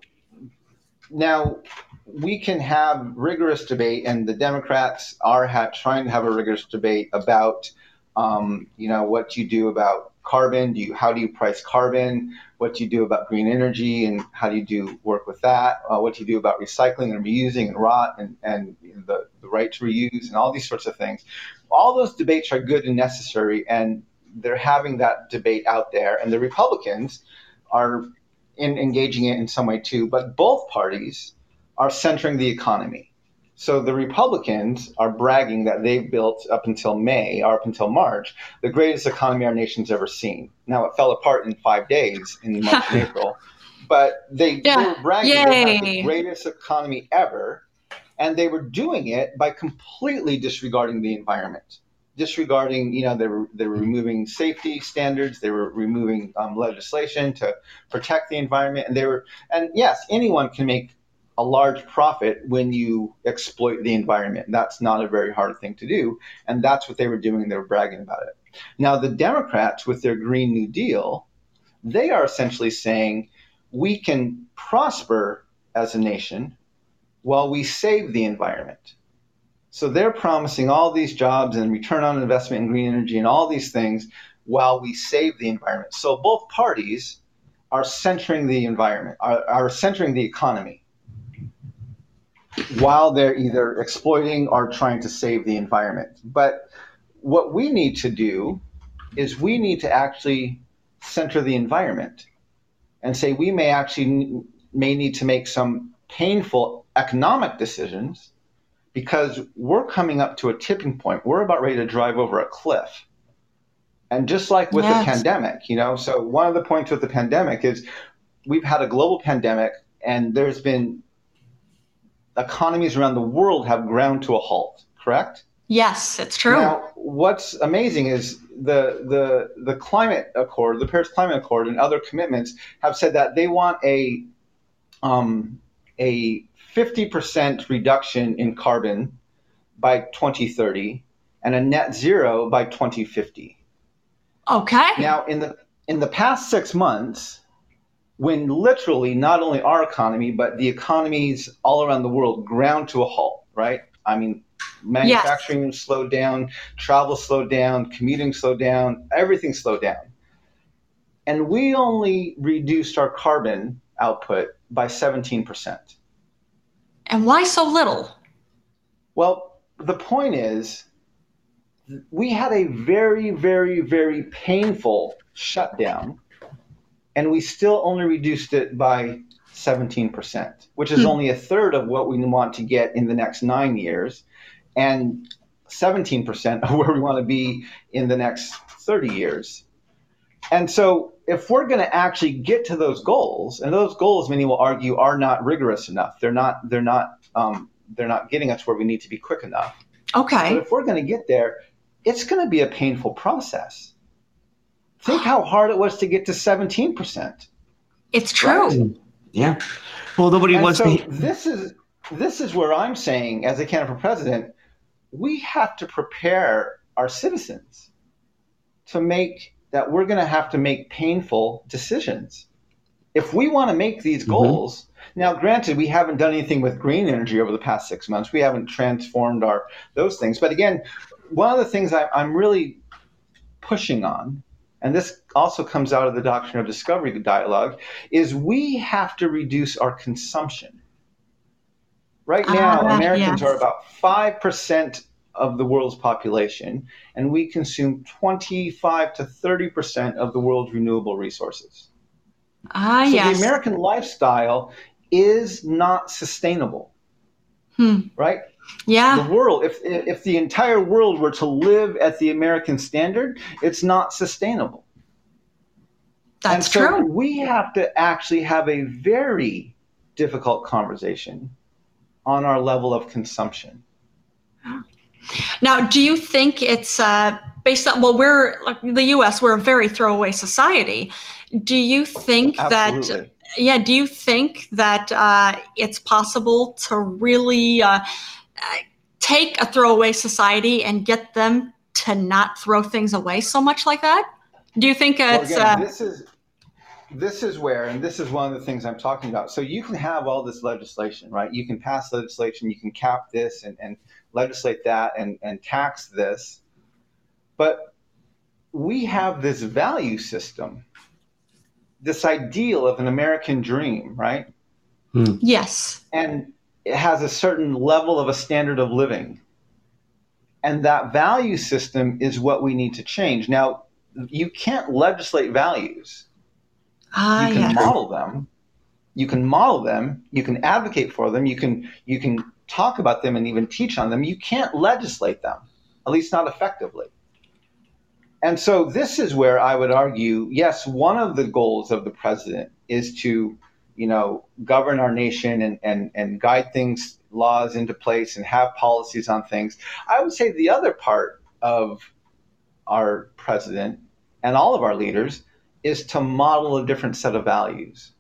now we can have rigorous debate, and the Democrats are trying to have a rigorous debate about, um, you know, what you do about carbon. Do you how do you price carbon? What do you do about green energy, and how do you do work with that? Uh, what do you do about recycling and reusing and rot and and the, the right to reuse and all these sorts of things. All those debates are good and necessary, and they're having that debate out there. And the Republicans are in engaging it in some way too. But both parties are centering the economy. So the Republicans are bragging that they've built up until May or up until March the greatest economy our nation's ever seen. Now it fell apart in five days in March and April, but they, Yeah. were bragging they had the greatest economy ever, and they were doing it by completely disregarding the environment, disregarding you know they were they were removing safety standards, they were removing um, legislation to protect the environment, and they were and yes, anyone can make a large profit when you exploit the environment. That's not a very hard thing to do. And that's what they were doing. They were bragging about it. Now, the Democrats, with their Green New Deal, they are essentially saying we can prosper as a nation while we save the environment. So they're promising all these jobs and return on investment in green energy and all these things while we save the environment. So both parties are centering the environment, are, are centering the economy while they're either exploiting or trying to save the environment. But what we need to do is we need to actually center the environment and say we may actually may need to make some painful economic decisions because we're coming up to a tipping point. We're about ready to drive over a cliff. And just like with Yes. the pandemic, you know, so one of the points with the pandemic is we've had a global pandemic and there's been economies around the world have ground to a halt, correct? Yes, it's true. Now, what's amazing is the the the climate accord, the Paris Climate Accord, and other commitments have said that they want a um, a 50% reduction in carbon by 2030 and a net zero by 2050. okay. Now, in the in the past six months, when literally not only our economy but the economies all around the world ground to a halt, right? I mean, manufacturing slowed down, travel slowed down, commuting slowed down, everything slowed down, and we only reduced our carbon output by 17 percent. And why so little? Well, the point is, we had a very, very, very painful shutdown, and we still only reduced it by 17%, which is Hmm. only a third of what we want to get in the next nine years, and 17% of where we want to be in the next 30 years. And so, if we're going to actually get to those goals, and those goals, many will argue, are not rigorous enough. They're not. They're not. Um, they're not getting us where we need to be quick enough. Okay. But Okay. if we're going to get there, it's going to be a painful process. Think how hard it was to get to 17%. It's true. Yeah. Well, nobody And wants so to. this is this is where I'm saying, as a candidate for president, we have to prepare our citizens to make that we're going to have to make painful decisions. If we want to make these Mhm. goals, now granted, we haven't done anything with green energy over the past six months. We haven't transformed our those things. But again, one of the things I, I'm really pushing on, and this also comes out of the doctrine of discovery the dialogue, is we have to reduce our consumption. Right now, Ah, Americans yes. are about 5% of the world's population, and we consume 25 to 30% of the world's renewable resources. Ah, so yes. the American lifestyle is not sustainable, Hmm. right? Yeah. The world, if, if the entire world were to live at the American standard, it's not sustainable. That's so true. we have to actually have a very difficult conversation on our level of consumption. Now, do you think it's uh, based on, well, we're, like the US, we're a very throwaway society. Do you think that, yeah, do you think that uh, it's possible to really uh, take a throwaway society and get them to not throw things away so much like that? Do you think Well, it's, again, uh, this is this is where, and this is one of the things I'm talking about. So you can have all this legislation, right? You can pass legislation, you can cap this and, and legislate that and, and tax this. But we have this value system, this ideal of an American dream, right? Yes. And it has a certain level of a standard of living. And that value system is what we need to change. Now, you can't legislate values Ah, you can yes. model them you can model them you can advocate for them you can you can talk about them and even teach on them you can't legislate them at least not effectively. And so this is where i would argue yes one of the goals of the president is to you know govern our nation and and, and guide things laws into place and have policies on things. I would say the other part of our president and all of our leaders is to model a different set of values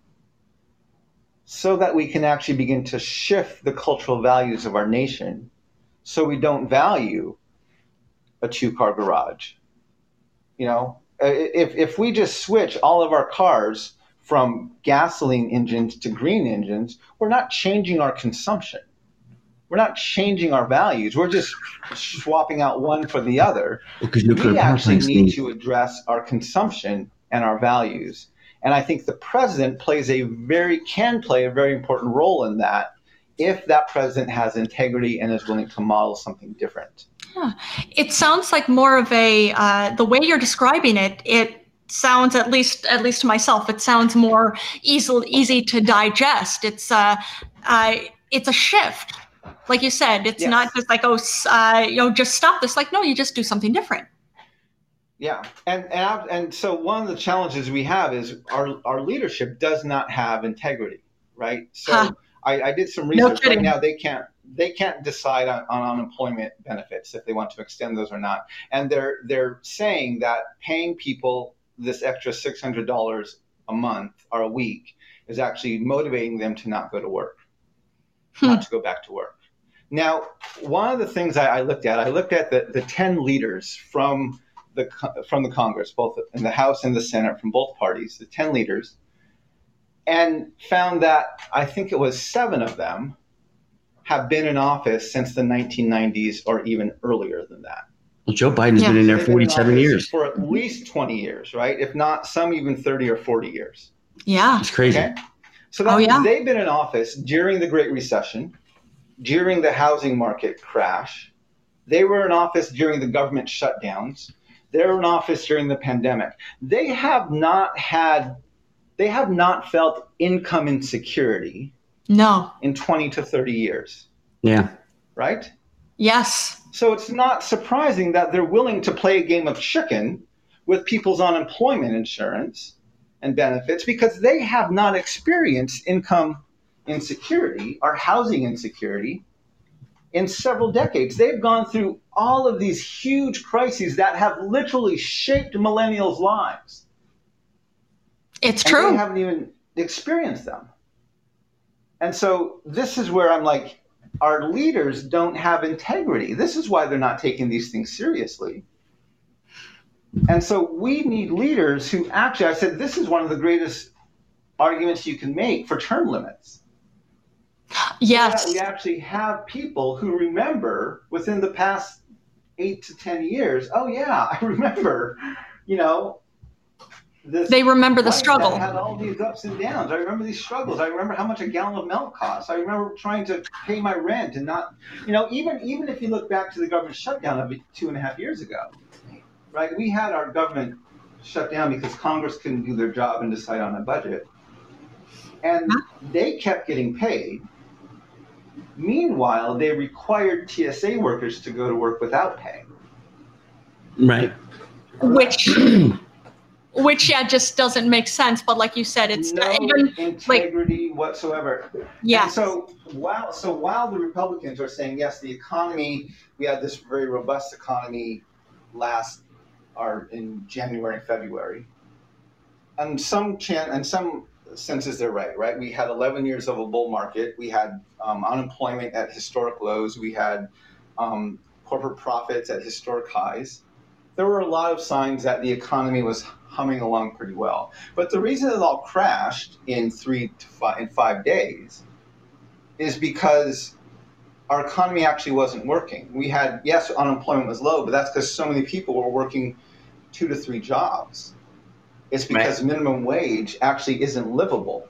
so that we can actually begin to shift the cultural values of our nation so we don't value a two car garage. You know, uh, if, if we just switch all of our cars from gasoline engines to green engines, we're not changing our consumption. We're not changing our values. We're just swapping out one for the other. Because We actually need need to address our consumption and our values. And I think the president plays a very can play a very important role in that if that president has integrity and is willing to model something different. Yeah. It sounds like more of a uh, the way you're describing it. It sounds at least at least to myself. It sounds more easy easy to digest. It's uh, uh it's a shift. Like you said, it's Yes. not just like oh, uh, you know, just stop this. Like no, you just do something different. Yeah, and and and so one of the challenges we have is our our leadership does not have integrity, right? So Huh. I, I did some No research. kidding. right now, they can't they can't decide on, on unemployment benefits if they want to extend those or not, and they're they're saying that paying people this extra six hundred dollars a month or a week is actually motivating them to not go to work, hmm. not to go back to work. Now, one of the things I, I looked at, I looked at the, the ten leaders from the from the Congress, both in the House and the Senate, from both parties, the ten leaders, and found that I think it was seven of them have been in office since the 1990s or even earlier than that. Well, Joe Biden's Yeah. been in there They've been in 47 years. for at least 20 years, right? If not some even 30 or 40 years. Yeah. It's crazy. Okay. So that Oh, yeah. they've been in office during the Great Recession, during the housing market crash. They were in office during the government shutdowns. They were in office during the pandemic. They have not had, they have not felt income insecurity No. in 20 to 30 years, Yeah. right? Yes. So it's not surprising that they're willing to play a game of chicken with people's unemployment insurance and benefits because they have not experienced income insecurity or housing insecurity in several decades. They've gone through all of these huge crises that have literally shaped millennials' lives. It's and true. they haven't even experienced them. And so this is where I'm like, our leaders don't have integrity. This is why they're not taking these things seriously. And so we need leaders who actually, I said, this is one of the greatest arguments you can make for term limits. Yes. That we actually have people who remember within the past eight to 10 years, oh, yeah, I remember, you know, this They remember the struggle. That had all these ups and downs. I remember these struggles. I remember how much a gallon of milk costs. I remember trying to pay my rent and not, you know, even even if you look back to the government shutdown of two and a half years ago, right? We had our government shut down because Congress couldn't do their job and decide on a budget, and they kept getting paid. Meanwhile, they required TSA workers to go to work without pay. Right. Which which yeah just doesn't make sense but like you said it's no even integrity whatsoever. yeah And so while so while the Republicans are saying yes, the economy, we had this very robust economy last or in January and February. And some chan and some senses they're right, right? We had 11 years of a bull market. We had um, unemployment at historic lows. We had um, corporate profits at historic highs. There were a lot of signs that the economy was humming along pretty well. But the reason it all crashed in three to five in five days is because our economy actually wasn't working. We had yes, unemployment was low, but that's because so many people were working two to three jobs. It's because right. minimum wage actually isn't livable.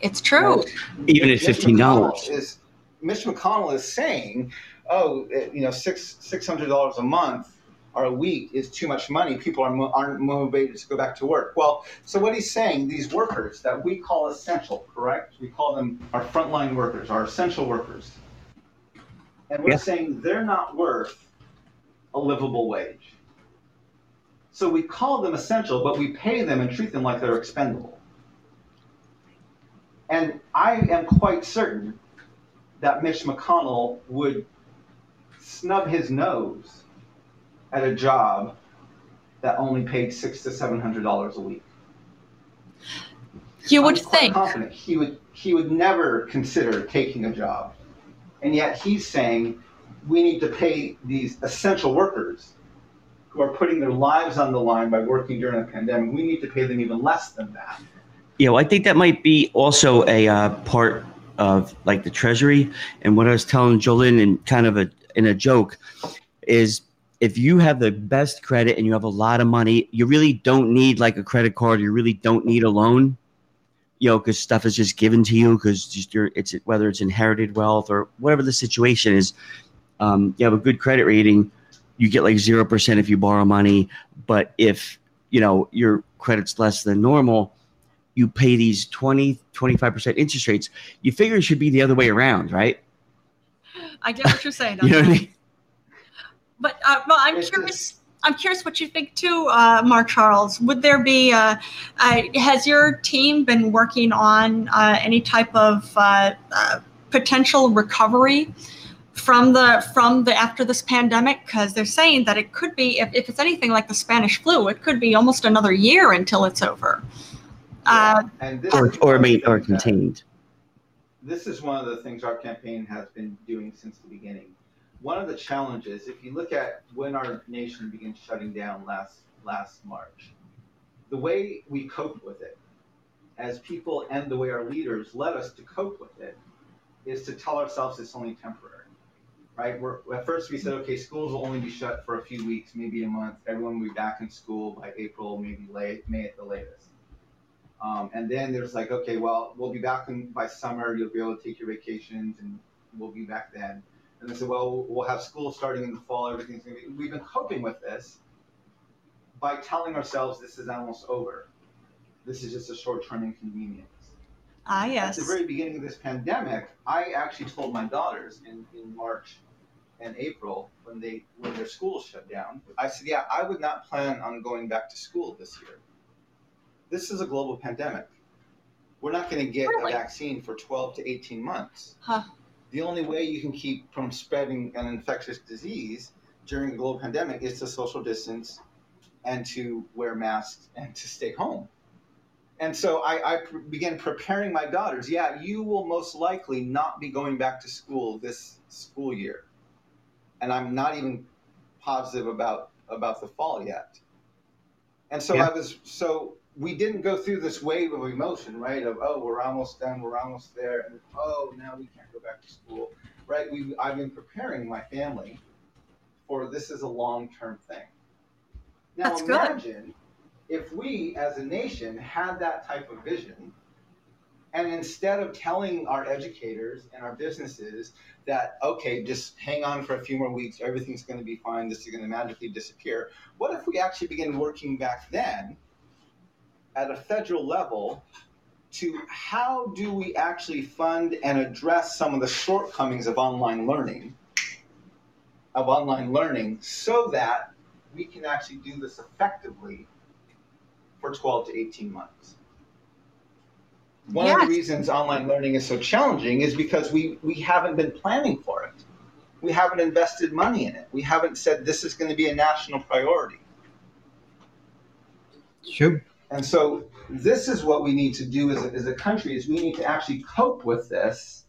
It's true. Even at fifteen dollars. Is Mitch McConnell is saying, oh, eh, you know, six six hundred dollars a month or a week is too much money. People are mo- aren't motivated to go back to work. Well, so what he's saying, these workers that we call essential, correct? We call them our frontline workers, our essential workers, and we're yeah. saying they're not worth a livable wage. So we call them essential, but we pay them and treat them like they're expendable. And I am quite certain that Mitch McConnell would snub his nose at a job that only paid six to seven hundred dollars a week. You would think confident he would he would never consider taking a job, and yet he's saying we need to pay these essential workers who are putting their lives on the line by working during a pandemic, we need to pay them even less than that. Yeah, well, I think that might be also a uh, part of like the treasury. And what I was telling Jolyn in kind of a in a joke is if you have the best credit and you have a lot of money, you really don't need like a credit card. You really don't need a loan, you know, because stuff is just given to you because just you're it's whether it's inherited wealth or whatever the situation is. Um, you have a good credit rating you get like 0% if you borrow money. But if, you know, your credit's less than normal, you pay these 20, 25% interest rates. You figure it should be the other way around, right? I get what you're saying. you know what I mean? But uh, well, I'm curious. I'm curious what you think too, uh, Mark Charles. Would there be? Uh, uh has your team been working on uh, any type of uh, potential recovery from the from the after this pandemic because they're saying that it could be if, if it's anything like the spanish flu it could be almost another year until it's over. Yeah. uh, or or made or contained. This is one of the things our campaign has been doing since the beginning. One of the challenges if you look at when our nation began shutting down last last march the way we coped with it as people and the way our leaders led us to cope with it is to tell ourselves it's only temporary right? We're, at first we said, okay, schools will only be shut for a few weeks, maybe a month. Everyone will be back in school by April, maybe late, May at the latest. Um, and then there's like, okay, well, we'll be back in, by summer. You'll be able to take your vacations, and we'll be back then. And they said, well, we'll have school starting in the fall. Everything's gonna be. We've been coping with this by telling ourselves this is almost over. This is just a short-term inconvenience. Ah, yes. At the very beginning of this pandemic, I actually told my daughters in, in March and April when they when their schools shut down. I said, yeah, I would not plan on going back to school this year. This is a global pandemic. We're not going to get really? a vaccine for 12 to 18 months. Huh. The only way you can keep from spreading an infectious disease during a global pandemic is to social distance and to wear masks and to stay home. And so I, I began preparing my daughters. Yeah, you will most likely not be going back to school this school year and I'm not even positive about about the fall yet. And so yeah. I was so we didn't go through this wave of emotion, right? Of oh, we're almost done, we're almost there, and oh, now we can't go back to school, right? We I've been preparing my family for this is a long term thing. Now That's imagine good. if we as a nation had that type of vision and instead of telling our educators and our businesses that, okay, just hang on for a few more weeks, everything's going to be fine, this is going to magically disappear, what if we actually begin working back then at a federal level to how do we actually fund and address some of the shortcomings of online learning, of online learning, so that we can actually do this effectively for 12 to 18 months? One yes. of the reasons online learning is so challenging is because we, we haven't been planning for it. We haven't invested money in it. We haven't said this is going to be a national priority. Sure. And so this is what we need to do as a, as a country is we need to actually cope with this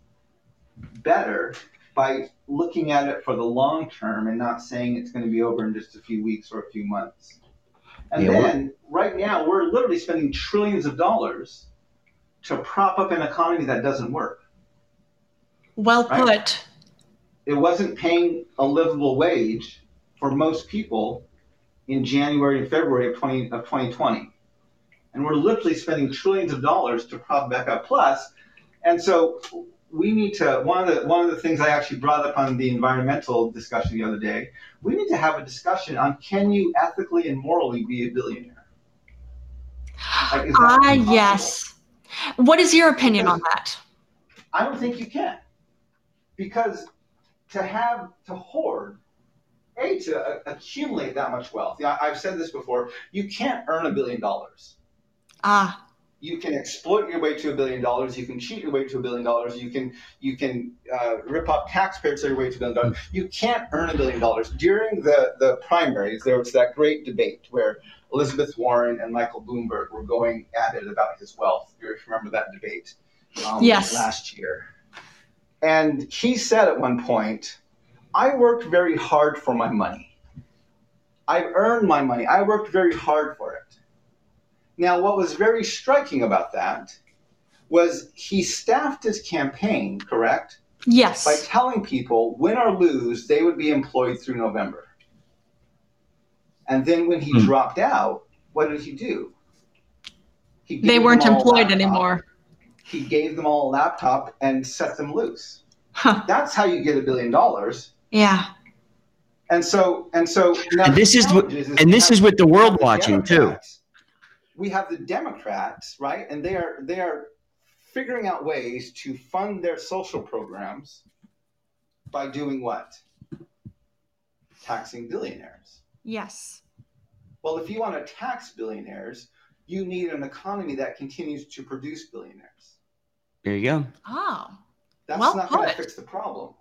better by looking at it for the long term and not saying it's going to be over in just a few weeks or a few months. And Yeah, then right now we're literally spending trillions of dollars to prop up an economy that doesn't work. Well Right. put. It wasn't paying a livable wage for most people in January and February of 20 of 2020. And we're literally spending trillions of dollars to prop back up plus. And so we need to one of the one of the things I actually brought up on the environmental discussion the other day, we need to have a discussion on can you ethically and morally be a billionaire? Like, Ah, yes. What is your opinion on that? I don't think you can. Because to have, to hoard, A, to accumulate that much wealth, yeah, I've said this before, you can't earn a billion dollars. Ah, You can exploit your way to a billion dollars. You can cheat your way to a billion dollars. You can you can uh, rip off taxpayers your way to a billion dollars. You can't earn a billion dollars. During the, the primaries, there was that great debate where Elizabeth Warren and Michael Bloomberg were going at it about his wealth. You remember that debate um, Yes. last year. And he said at one point, I worked very hard for my money. I earned my money. I worked very hard for it. Now, what was very striking about that was he staffed his campaign, correct, yes. by telling people win or lose, they would be employed through November. And then when he Hmm. dropped out, what did he do? He gave they weren't employed anymore. He gave them all a laptop and set them loose. Huh. That's how you get a billion dollars. Yeah. And so, and so, now And this the is what- and this is with the world the watching, too. We have the Democrats, right, and they are they are figuring out ways to fund their social programs by doing what? Taxing billionaires. Yes. Well, if you want to tax billionaires, you need an economy that continues to produce billionaires. There you go. Oh, That's Well not going to fix the problem.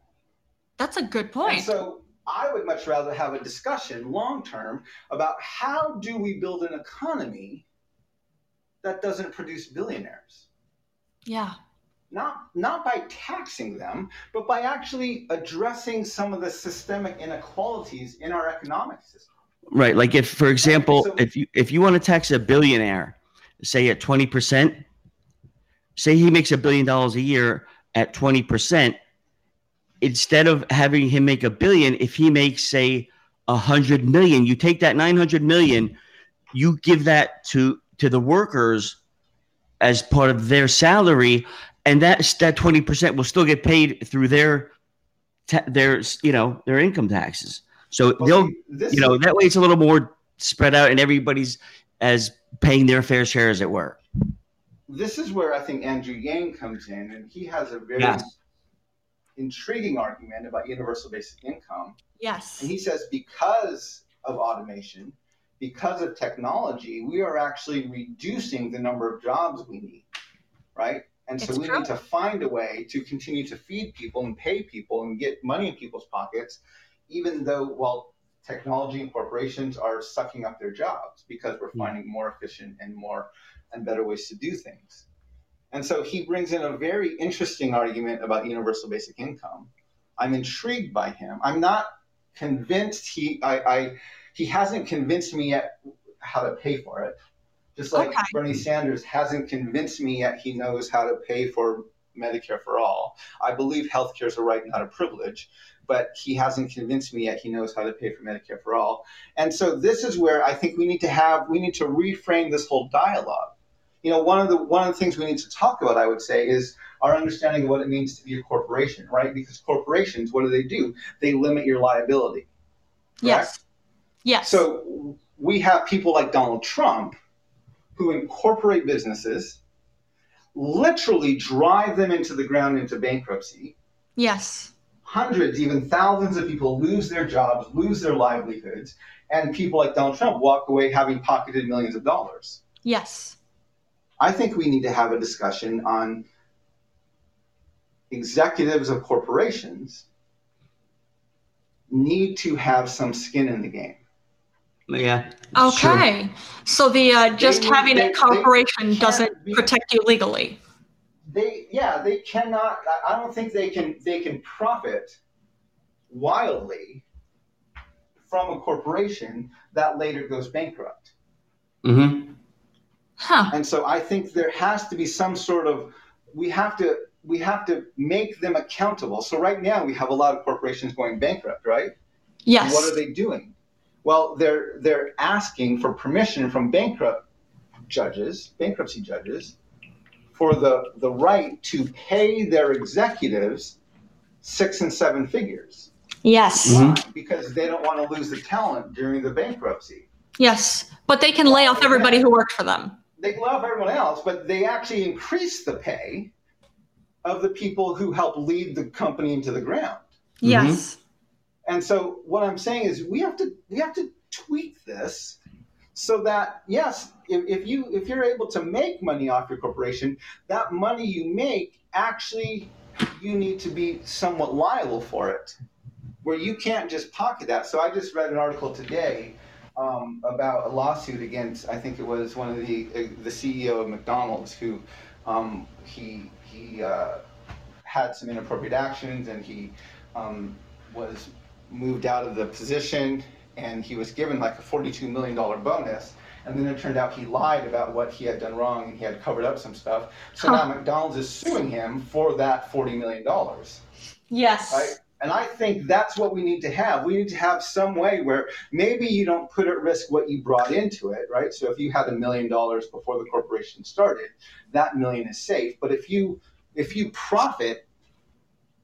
that's a good point. And point. so I would much rather have a discussion long term about how do we build an economy that doesn't produce billionaires. yeah. Not not by taxing them, but by actually addressing some of the systemic inequalities in our economic system. Right. Like if, for example, so- if you if you want to tax a billionaire, say at twenty percent, say he makes a billion dollars a year at twenty percent, instead of having him make a billion, if he makes say a hundred million, you take that nine hundred million, you give that to to the workers as part of their salary, and that that twenty percent will still get paid through their ta- their you know their income taxes. So Well, they'll this you know that way it's a little more spread out and everybody's as paying their fair share, as it were. this is where I think Andrew Yang comes in, and he has a very Yes. intriguing argument about universal basic income. Yes. And he says because of automation, because of technology, we are actually reducing the number of jobs we need, right? And so It's we true. need to find a way to continue to feed people and pay people and get money in people's pockets, even though, well, technology and corporations are sucking up their jobs because we're Hmm. finding more efficient and more and better ways to do things. And so he brings in a very interesting argument about universal basic income. I'm intrigued by him. I'm not convinced he I, I he hasn't convinced me yet how to pay for it. Just like Okay. Bernie Sanders hasn't convinced me yet he knows how to pay for Medicare for all. I believe healthcare is a right, not a privilege, but he hasn't convinced me yet he knows how to pay for Medicare for all. And so this is where I think we need to have we need to reframe this whole dialogue. You know, one of the one of the things we need to talk about, I would say, is our understanding of what it means to be a corporation, right? Because corporations, what do they do? They limit your liability. yes. Yes. So we have people like Donald Trump who incorporate businesses, literally drive them into the ground into bankruptcy. yes. Hundreds, even thousands of people lose their jobs, lose their livelihoods, and people like Donald Trump walk away having pocketed millions of dollars. Yes. I think we need to have a discussion on executives of corporations need to have some skin in the game. yeah Okay. So the uh, just need- having they- a corporation doesn't be- protect you legally. They yeah, they cannot I- I don't think they can they can profit wildly from a corporation that later goes bankrupt. Mm-hmm. Huh. And so I think there has to be some sort of we have to we have to make them accountable. So right now we have a lot of corporations going bankrupt, right? Yes. What are they doing? Well, they're they're asking for permission from bankrupt judges, bankruptcy judges, for the the right to pay their executives six and seven figures Yes. Mhm. Because they don't want to lose the talent during the bankruptcy. Yes. But they can lay off everybody who worked for them. They can love everyone else, but they actually increase the pay of the people who help lead the company into the ground. Yes. And so what I'm saying is we have to we have to tweak this so that yes, if, if you if you're able to make money off your corporation, that money you make actually you need to be somewhat liable for it, where you can't just pocket that. So I just read an article today um, about a lawsuit against I think it was one of the uh, the CEO of McDonald's who um, he he uh, had some inappropriate actions and he um, was moved out of the position and he was given like a $42 million bonus. And then it turned out he lied about what he had done wrong and he had covered up some stuff. So Huh. now McDonald's is suing him for that $40 million. Yes. Right? And I think that's what we need to have. We need to have some way where maybe you don't put at risk what you brought into it, right? So if you had a million dollars before the corporation started, that million is safe. But if you if you profit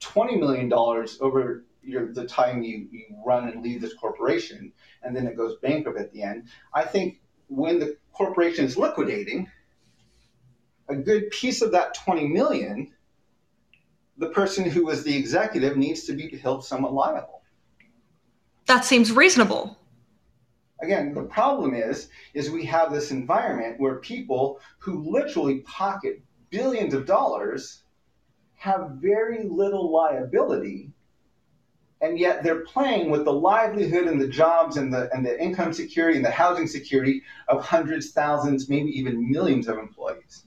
twenty million dollars over your, the time you, you run and lead this corporation, and then it goes bankrupt at the end, I think when the corporation is liquidating, a good piece of that twenty million the person who was the executive needs to be held somewhat liable. That seems reasonable. Again, the problem is, is we have this environment where people who literally pocket billions of dollars have very little liability, and yet they're playing with the livelihood and the jobs and the and the income security and the housing security of hundreds, thousands, maybe even millions of employees.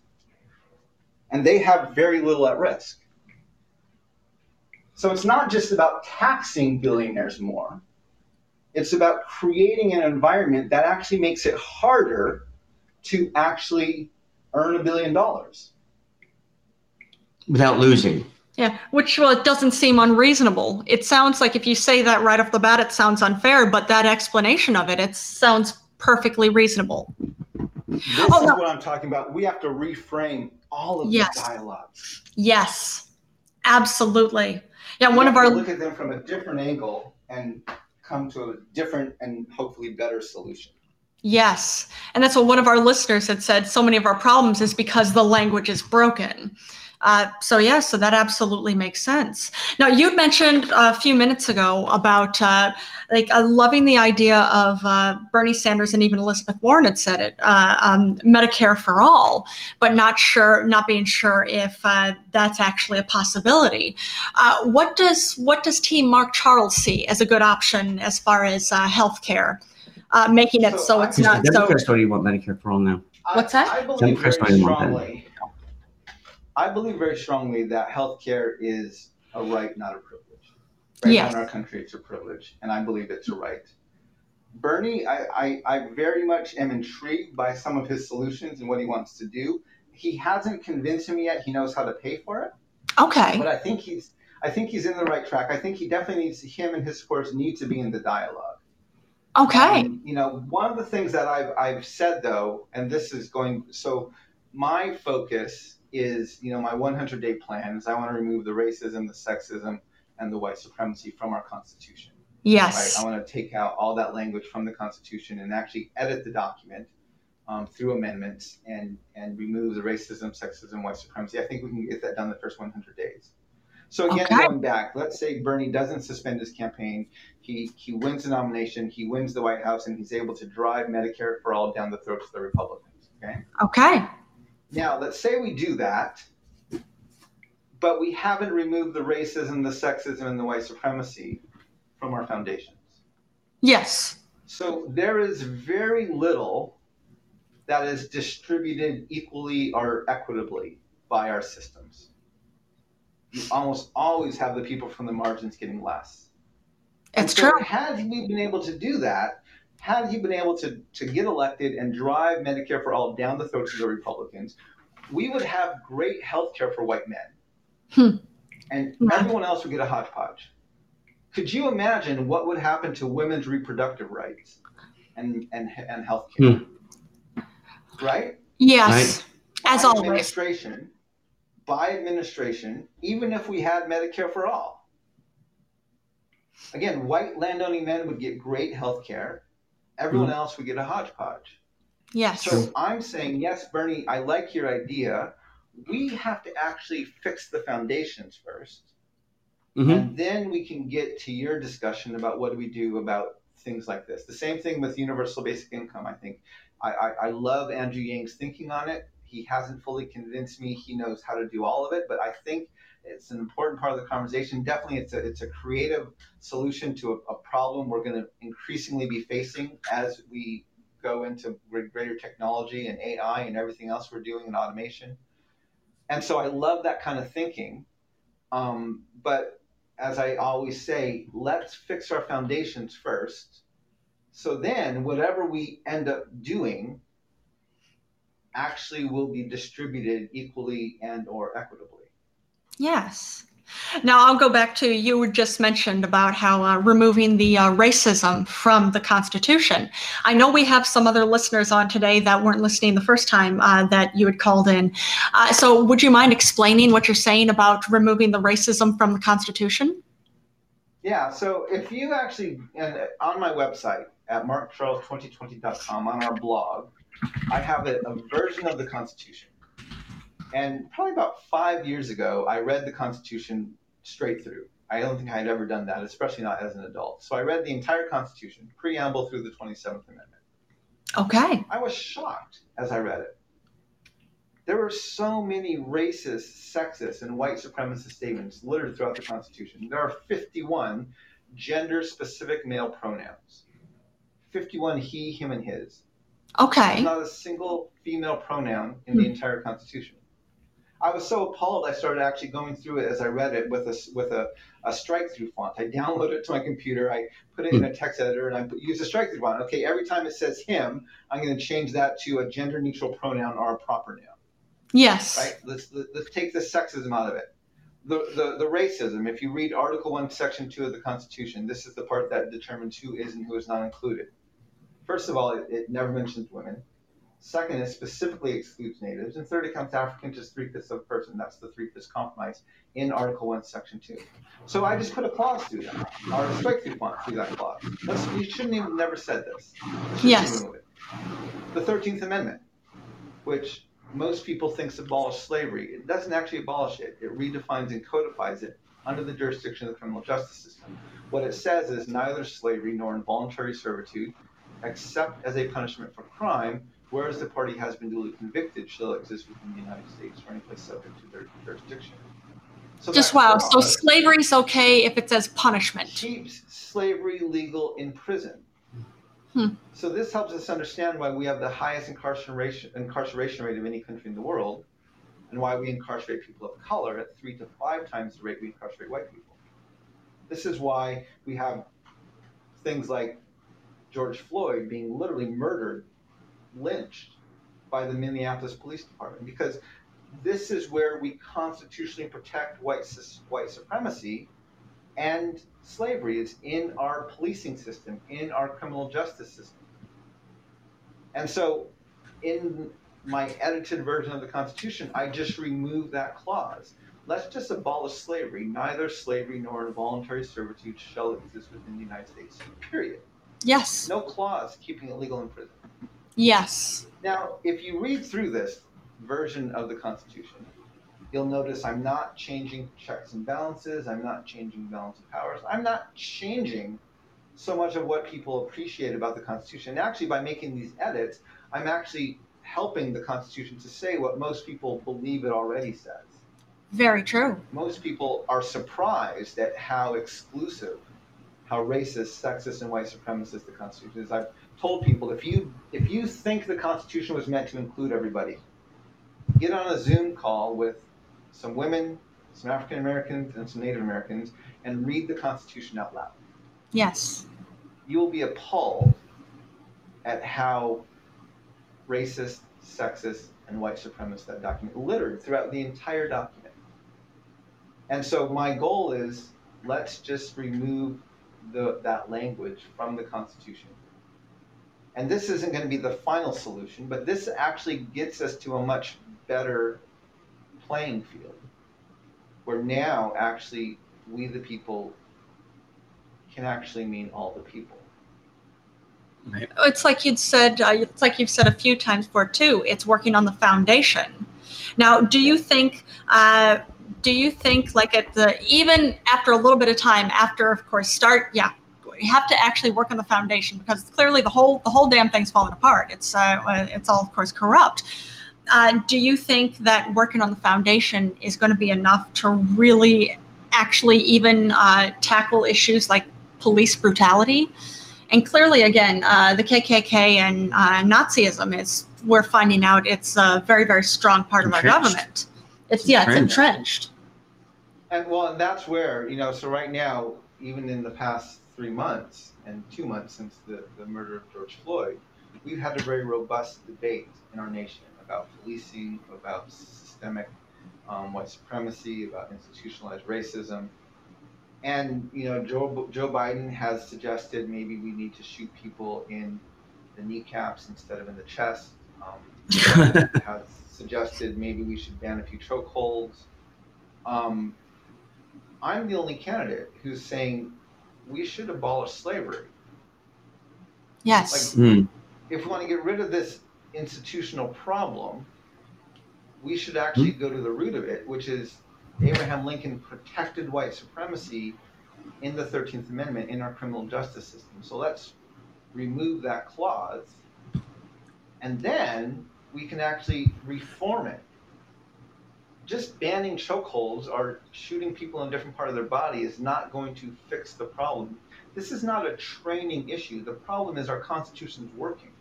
And they have very little at risk. So it's not just about taxing billionaires more. It's about creating an environment that actually makes it harder to actually earn a billion dollars. Without losing. Yeah, which well, it doesn't seem unreasonable. It sounds like if you say that right off the bat, it sounds unfair. But that explanation of it, it sounds perfectly reasonable. This Oh, is no. what I'm talking about. We have to reframe all of Yes. the dialogue. Yes, absolutely. Yeah, We one of our look at them from a different angle and come to a different and hopefully better solution. yes, and that's what one of our listeners had said. So many of our problems is because the language is broken. Uh, so yeah, so that absolutely makes sense. Now you mentioned a few minutes ago about uh, like uh, loving the idea of uh, Bernie Sanders and even Elizabeth Warren had said it, uh, um, Medicare for all, but not sure, not being sure if uh, that's actually a possibility. Uh, what does what does Team Mark Charles see as a good option as far as uh, healthcare, uh, making it So so, it's not the so? Democrats don't even want Medicare for all now. What's that? I believe Democrats very don't even want that. strongly. I believe very strongly that healthcare is a right, not a privilege. Right Yes. now in our country, it's a privilege, and I believe it's a right. Bernie, I, I, I very much am intrigued by some of his solutions and what he wants to do. He hasn't convinced me yet he knows how to pay for it, Okay. but I think he's I think he's in the right track. I think he definitely needs him and his supporters need to be in the dialogue. Okay. Um, you know, one of the things that I've, I've said though, and this is going, so my focus is, you know, my 100 day plan is I want to remove the racism, the sexism, and the white supremacy from our Constitution. Yes. Right? I want to take out all that language from the Constitution and actually edit the document um, through amendments and, and remove the racism, sexism, white supremacy. I think we can get that done the first 100 days. So again, Okay. going back, let's say Bernie doesn't suspend his campaign. He he wins the nomination. He wins the White House, and he's able to drive Medicare for all down the throats of the Republicans. Okay. Okay. Now, let's say we do that, but we haven't removed the racism, the sexism, and the white supremacy from our foundations. Yes. So there is very little that is distributed equally or equitably by our systems. You almost always have the people from the margins getting less. It's so true. Had we been able to do that, had he been able to, to get elected and drive Medicare for all down the throats of the Republicans, we would have great health care for white men. Hmm. And Wow. everyone else would get a hodgepodge. Could you imagine what would happen to women's reproductive rights and, and, and health care? Right? Yes, as by always. Administration, by administration, even if we had Medicare for all. Again, white landowning men would get great health care. Everyone else would get a hodgepodge. Yes. So I'm saying, yes, Bernie, I like your idea. We have to actually fix the foundations 1st Mhm. and then we can get to your discussion about what do we do about things like this. The same thing with universal basic income. I think I, I, I love Andrew Yang's thinking on it. He hasn't fully convinced me he knows how to do all of it, but I think it's an important part of the conversation. Definitely, it's a it's a creative solution to a, a problem we're going to increasingly be facing as we go into greater technology and AI and everything else we're doing in automation. And so I love that kind of thinking. Um, but as I always say, let's fix our foundations first. So then, whatever we end up doing actually will be distributed equally and or equitably. Yes. Now I'll go back to you just mentioned about how uh, removing the uh, racism from the Constitution. I know we have some other listeners on today that weren't listening the first time uh, that you had called in. Uh, so would you mind explaining what you're saying about removing the racism from the Constitution? Yeah, so if you actually, and on my website at markcharles2020.com on our blog, I have a, a version of the Constitution. And probably about five years ago, I read the Constitution straight through. I don't think I had ever done that, especially not as an adult. So I read the entire Constitution, preamble through the 27th Amendment. Okay. I was shocked as I read it. There were so many racist, sexist, and white supremacist statements littered throughout the Constitution. There are 51 gender specific male pronouns 51 he, him, and his. There's Okay. not a single female pronoun in the hmm. entire Constitution. I was so appalled, I started actually going through it as I read it with a, with a, a strike through font. I downloaded it to my computer, I put it in a hmm. text editor, and I put, use a strike through font. Okay, every time it says him, I'm going to change that to a gender neutral pronoun or a proper noun. Yes. Right? Let's, let's take the sexism out of it. The, the, the racism, if you read Article 1, Section 2 of the Constitution, this is the part that determines who is and who is not included. First of all, it, it never mentions women. Second, it specifically excludes natives. And third, it counts Africans as three fifths of a person. That's the three fifths compromise in Article 1, Section 2. So I just put a clause through that, or a strike through font through that clause. Let's, you shouldn't even never said this. Yes. The 13th Amendment, which most people thinks abolished slavery. It doesn't actually abolish it. It redefines and codifies it under the jurisdiction of the criminal justice system. What it says is neither slavery nor involuntary servitude, except as a punishment for crime, whereas the party has been duly convicted, shall exist within the United States or any place subject to their jurisdiction. So Just wow. So clause slavery's okay if it says punishment. keeps slavery legal in prison. Hmm. So this helps us understand why we have the highest incarceration incarceration rate of any country in the world, and why we incarcerate people of color at three to five times the rate we incarcerate white people. This is why we have things like George Floyd being literally murdered, lynched by the Minneapolis Police Department, because this is where we constitutionally protect white white supremacy and slavery is in our policing system, in our criminal justice system. And so, in my edited version of the Constitution, I just removed that clause. Let's just abolish slavery. Neither slavery nor involuntary servitude shall exist within the United States. Period. Yes. No clause keeping it legal in prison. Yes. Now, if you read through this version of the Constitution, you'll notice I'm not changing checks and balances. I'm not changing balance of powers. I'm not changing so much of what people appreciate about the Constitution. And actually, by making these edits, I'm actually helping the Constitution to say what most people believe it already says. Very true. Most people are surprised at how exclusive, how racist, sexist, and white supremacist the Constitution is. I've told people if you if you think the Constitution was meant to include everybody, get on a Zoom call with some women, some African Americans, and some Native Americans, and read the Constitution out loud. Yes. You will be appalled at how racist, sexist, and white supremacist that document littered throughout the entire document. And so my goal is let's just remove the, that language from the Constitution. And this isn't going to be the final solution, but this actually gets us to a much better playing field where now actually we the people can actually mean all the people. It's like you'd said. Uh, it's like you've said a few times before too. It's working on the foundation. Now, do you think? Uh, do you think like at the even after a little bit of time after of course start yeah you have to actually work on the foundation because clearly the whole the whole damn thing's falling apart. It's uh, it's all of course corrupt. Uh, do you think that working on the foundation is going to be enough to really actually even uh, tackle issues like police brutality? And clearly again uh, the kkk and uh, nazism is we're finding out it's a very very strong part of our government. It's yeah it's Entrenched. entrenched. And well, and that's where, you know, so right now, even in the past three months and two months since the, the murder of George Floyd, we've had a very robust debate in our nation about policing, about systemic um, white supremacy, about institutionalized racism. And, you know, Joe, Joe Biden has suggested maybe we need to shoot people in the kneecaps instead of in the chest. Um, has suggested maybe we should ban a few chokeholds. Um, I'm the only candidate who's saying we should abolish slavery. yes Hmm. If we want to get rid of this institutional problem, we should actually go to the root of it, which is Abraham Lincoln protected white supremacy in the 13th Amendment in our criminal justice system. So let's remove that clause, and then we can actually reform it. Just banning chokeholds or shooting people in a different part of their body is not going to fix the problem. This is not a training issue. The problem is our Constitution's working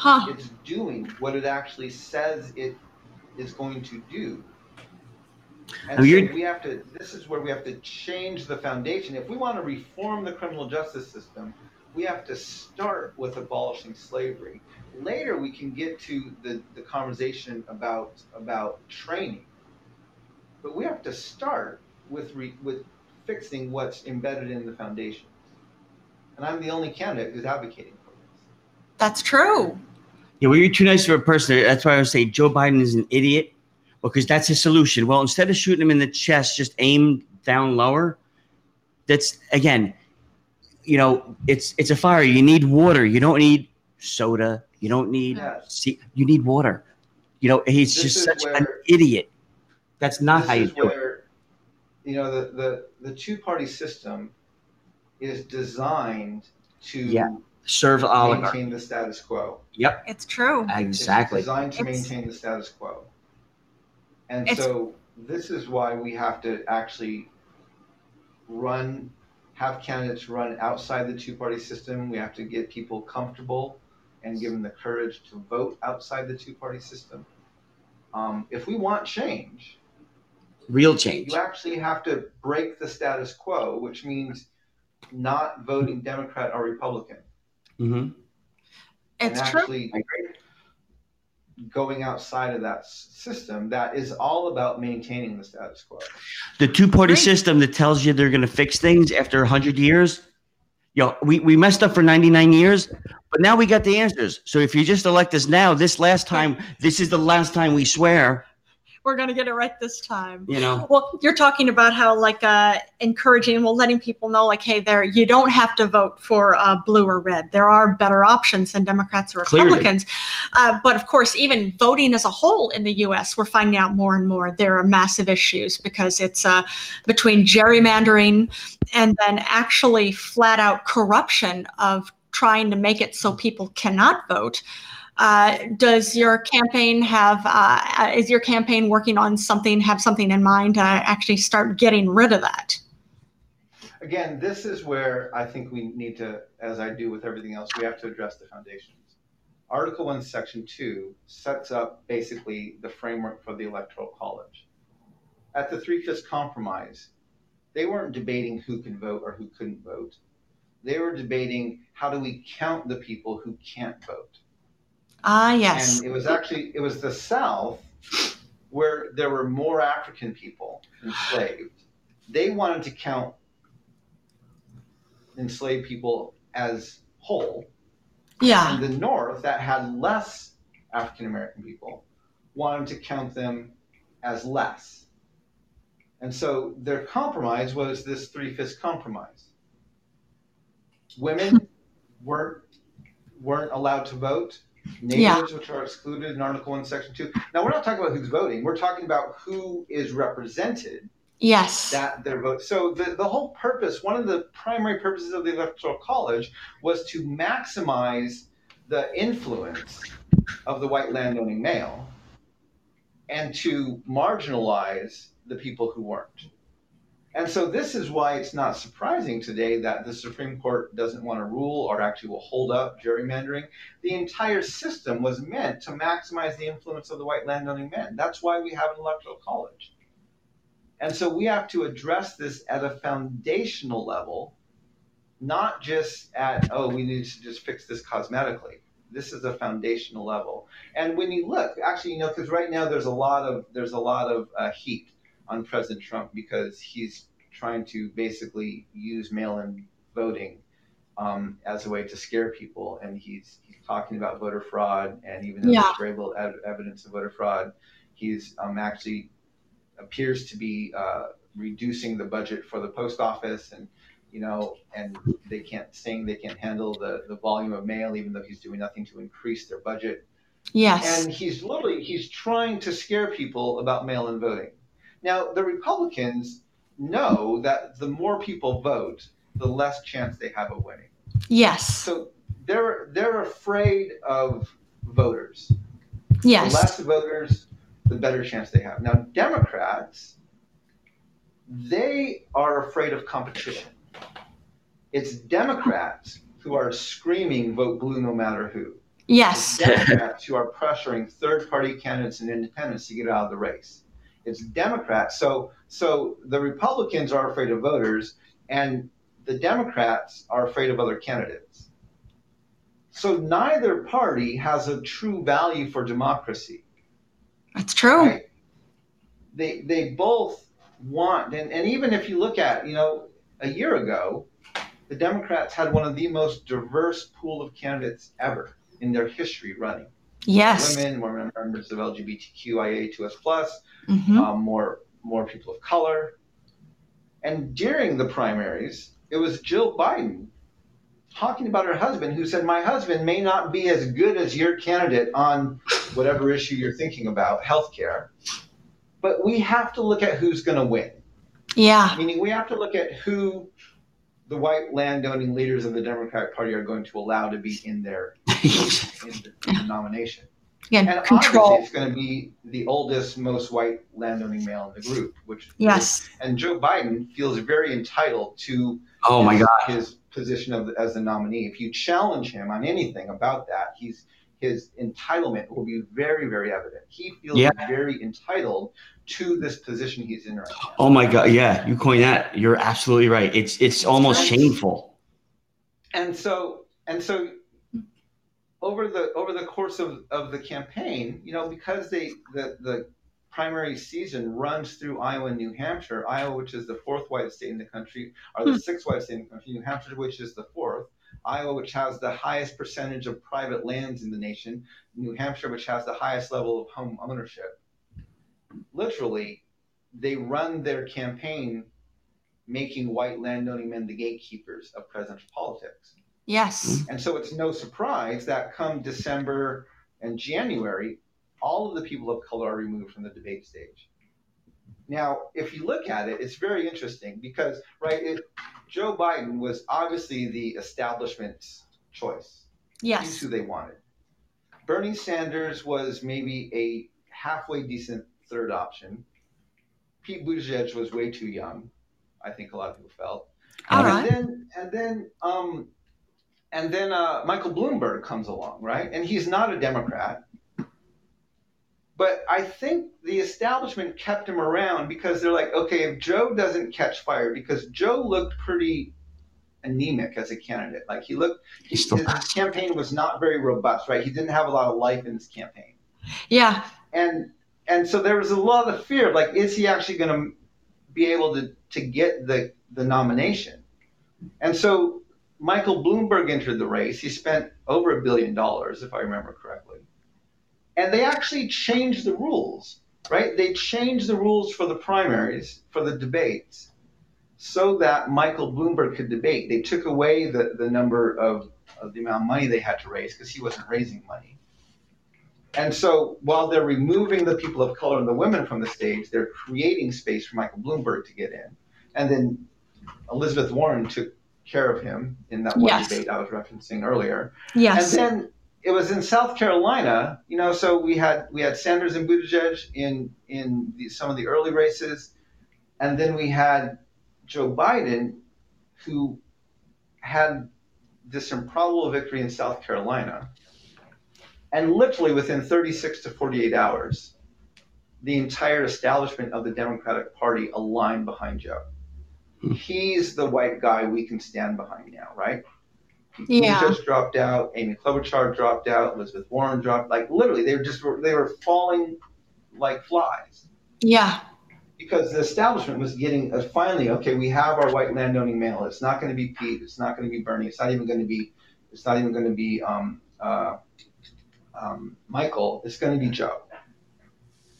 huh it's doing what it actually says it is going to do. And Oh, so we have to, this is where we have to change the foundation. If we want to reform the criminal justice system, we have to start with abolishing slavery. Later, we can get to the, the conversation about, about training. But we have to start with, re, with fixing what's embedded in the foundation. And I'm the only candidate who's advocating for this. that's true Yeah, well, you're too nice of a person. That's why I would say Joe Biden is an idiot because that's his solution. Well, instead of shooting him in the chest, just aim down lower. That's again, you know, it's it's a fire. You need water. You don't need soda. You don't need Yes. see. You need water. You know, he's This just is such an idiot. That's not how you this is do it. you know, the, the, the two party system is designed to Yeah. Serve oligarch. maintain the status quo. Yep, it's true Exactly. It's exactly. designed to It's- maintain the status quo. And so this is why we have to actually run, have candidates run outside the two party system. We have to get people comfortable and give them the courage to vote outside the two party system. Um, if we want change, Real change. you actually have to break the status quo, which means not voting Democrat or Republican. hmm it's and true actually going outside of that system that is all about maintaining the status quo. The two party Right. system that tells you they're going to fix things after 100 years. Know, we, we messed up for 99 years, but now we got the answers. So if you just elect us now, this last time, this is the last time we swear, we're gonna get it right this time you know. Well, you're talking about how like uh, encouraging, well, letting people know like, hey, there, you don't have to vote for uh, blue or red. There are better options than Democrats or Republicans. Uh, but of course, even voting as a whole in the U.S., we're finding out more and more there are massive issues because it's uh, between gerrymandering and then actually flat out corruption of trying to make it so people cannot vote. Uh, does your campaign have uh, is your campaign working on something have something in mind to actually start getting rid of that Again, this is where I think we need to, as I do with everything else, we have to address the foundations. Article 1, Section 2 sets up basically the framework for the Electoral College. At the Three Fifths Compromise, they weren't debating who could vote or who couldn't vote. They were debating how do we count the people who can't vote. Ah, yes. And it was actually it was the South where there were more African people enslaved. They wanted to count enslaved people as whole. Yeah. And the North that had less African American people wanted to count them as less. And so their compromise was this three fifths compromise. Women weren't weren't allowed to vote. Natives, which are excluded in Article One, Section Two. Now we're not talking about who's voting. We're talking about who is represented Yes. that their vote. So the, the whole purpose, one of the primary purposes of the Electoral College was to maximize the influence of the white landowning male and to marginalize the people who weren't. And so this is why it's not surprising today that the Supreme Court doesn't want to rule or actually will hold up gerrymandering. The entire system was meant to maximize the influence of the white landowning men. That's why we have an electoral college. And so we have to address this at a foundational level, not just at, oh, we need to just fix this cosmetically. This is a foundational level. And when you look, actually, you know, because right now there's a lot of there's a lot of uh, heat on President Trump because he's trying to basically use mail-in voting um, as a way to scare people, and he's he's talking about voter fraud, and even though Yeah. there's very little ev- evidence of voter fraud, he's um, actually appears to be uh, reducing the budget for the post office, and you know, and they can't saying they can't handle the the volume of mail, even though he's doing nothing to increase their budget yes. and he's literally he's trying to scare people about mail-in voting. Now the Republicans know that the more people vote, the less chance they have of winning. yes. So they're they're afraid of voters. Yes. The less voters, the better chance they have. Now Democrats, they are afraid of competition. It's Democrats who are screaming vote blue no matter who. Yes. It's Democrats who are pressuring third-party candidates and independents to get out of the race. It's Democrats. So, so the Republicans are afraid of voters, and the Democrats are afraid of other candidates. So neither party has a true value for democracy. That's true. Right? They they both want, and, and even if you look at, you know, a year ago, the Democrats had one of the most diverse pool of candidates ever in their history running. Yes. Women, more members of LGBTQIA2S plus, hmm um, more more people of color. And during the primaries, it was Jill Biden talking about her husband, who said, "My husband may not be as good as your candidate on whatever issue you're thinking about, healthcare, but we have to look at who's going to win. Yeah. Meaning, we have to look at who." The white landowning leaders of the Democratic Party are going to allow to be in their in the nomination. Again, And control. it's going to be the oldest, most white landowning male in the group. Which Yes. and Joe Biden feels very entitled to Oh my God. his position of as the nominee. If you challenge him on anything about that, he's his entitlement will be very, very evident. He feels Yeah. very entitled to this position he's in right now. Oh my God. Yeah, you coined that. You're absolutely right. It's it's almost shameful. and so and so over the over the course of, of the campaign you know because they the the primary season runs through iowa and new hampshire iowa which is the fourth whitest state in the country or the Hmm. sixth whitest state in the country new hampshire which is the fourth iowa which has the highest percentage of private lands in the nation new hampshire which has the highest level of home ownership literally they run their campaign making white landowning men the gatekeepers of presidential politics Yes. and so it's no surprise that come December and January, all of the people of color are removed from the debate stage. Now, if you look at it, it's very interesting because, right, it, Joe Biden was obviously the establishment's choice. Yes. He's who they wanted. Bernie Sanders was maybe a halfway decent third option. Pete Buttigieg was way too young. I think a lot of people felt. All and right. then and then um and then uh, Michael Bloomberg comes along, right? And he's not a Democrat. But I think the establishment kept him around because they're like, okay, if Joe doesn't catch fire, because Joe looked pretty anemic as a candidate. Like he looked, his, his campaign was not very robust, right? He didn't have a lot of life in his campaign, Yeah. and and so there was a lot of fear of like, is he actually going to be able to to get the the nomination? And so Michael Bloomberg entered the race. He spent over a billion dollars, if I remember correctly, and they actually changed the rules, right? They changed the rules for the primaries for the debates so that Michael Bloomberg could debate. They took away the, the number of, of the amount of money they had to raise because he wasn't raising money. And so while they're removing the people of color and the women from the stage, they're creating space for Michael Bloomberg to get in. And then Elizabeth Warren took care of him in that one Yes. debate I was referencing earlier. Yes. And then it was in South Carolina, you know, so we had we had Sanders and Buttigieg in in the, some of the early races, and then we had Joe Biden, who had this improbable victory in South Carolina, and literally within 36 to 48 hours, the entire establishment of the Democratic Party aligned behind Joe. Hmm. He's the white guy we can stand behind now, right? Yeah. Just dropped out. Amy Klobuchar dropped out. Elizabeth Warren dropped. Like literally, they were just they were falling like flies yeah. because the establishment was getting uh, finally okay. We have our white landowning male. It's not going to be Pete. It's not going to be Bernie. It's not even going to be. It's not even going to be um, uh, um, Michael. It's going to be Joe.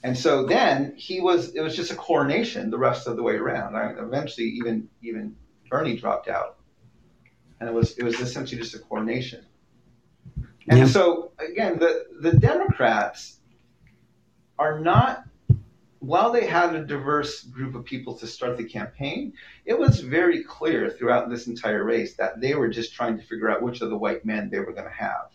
And so then he was. It was just a coronation the rest of the way around. I, eventually, even even Bernie dropped out, and it was it was essentially just a coronation. And Yeah. so again, the the Democrats are not. While they had a diverse group of people to start the campaign, it was very clear throughout this entire race that they were just trying to figure out which of the white men they were going to have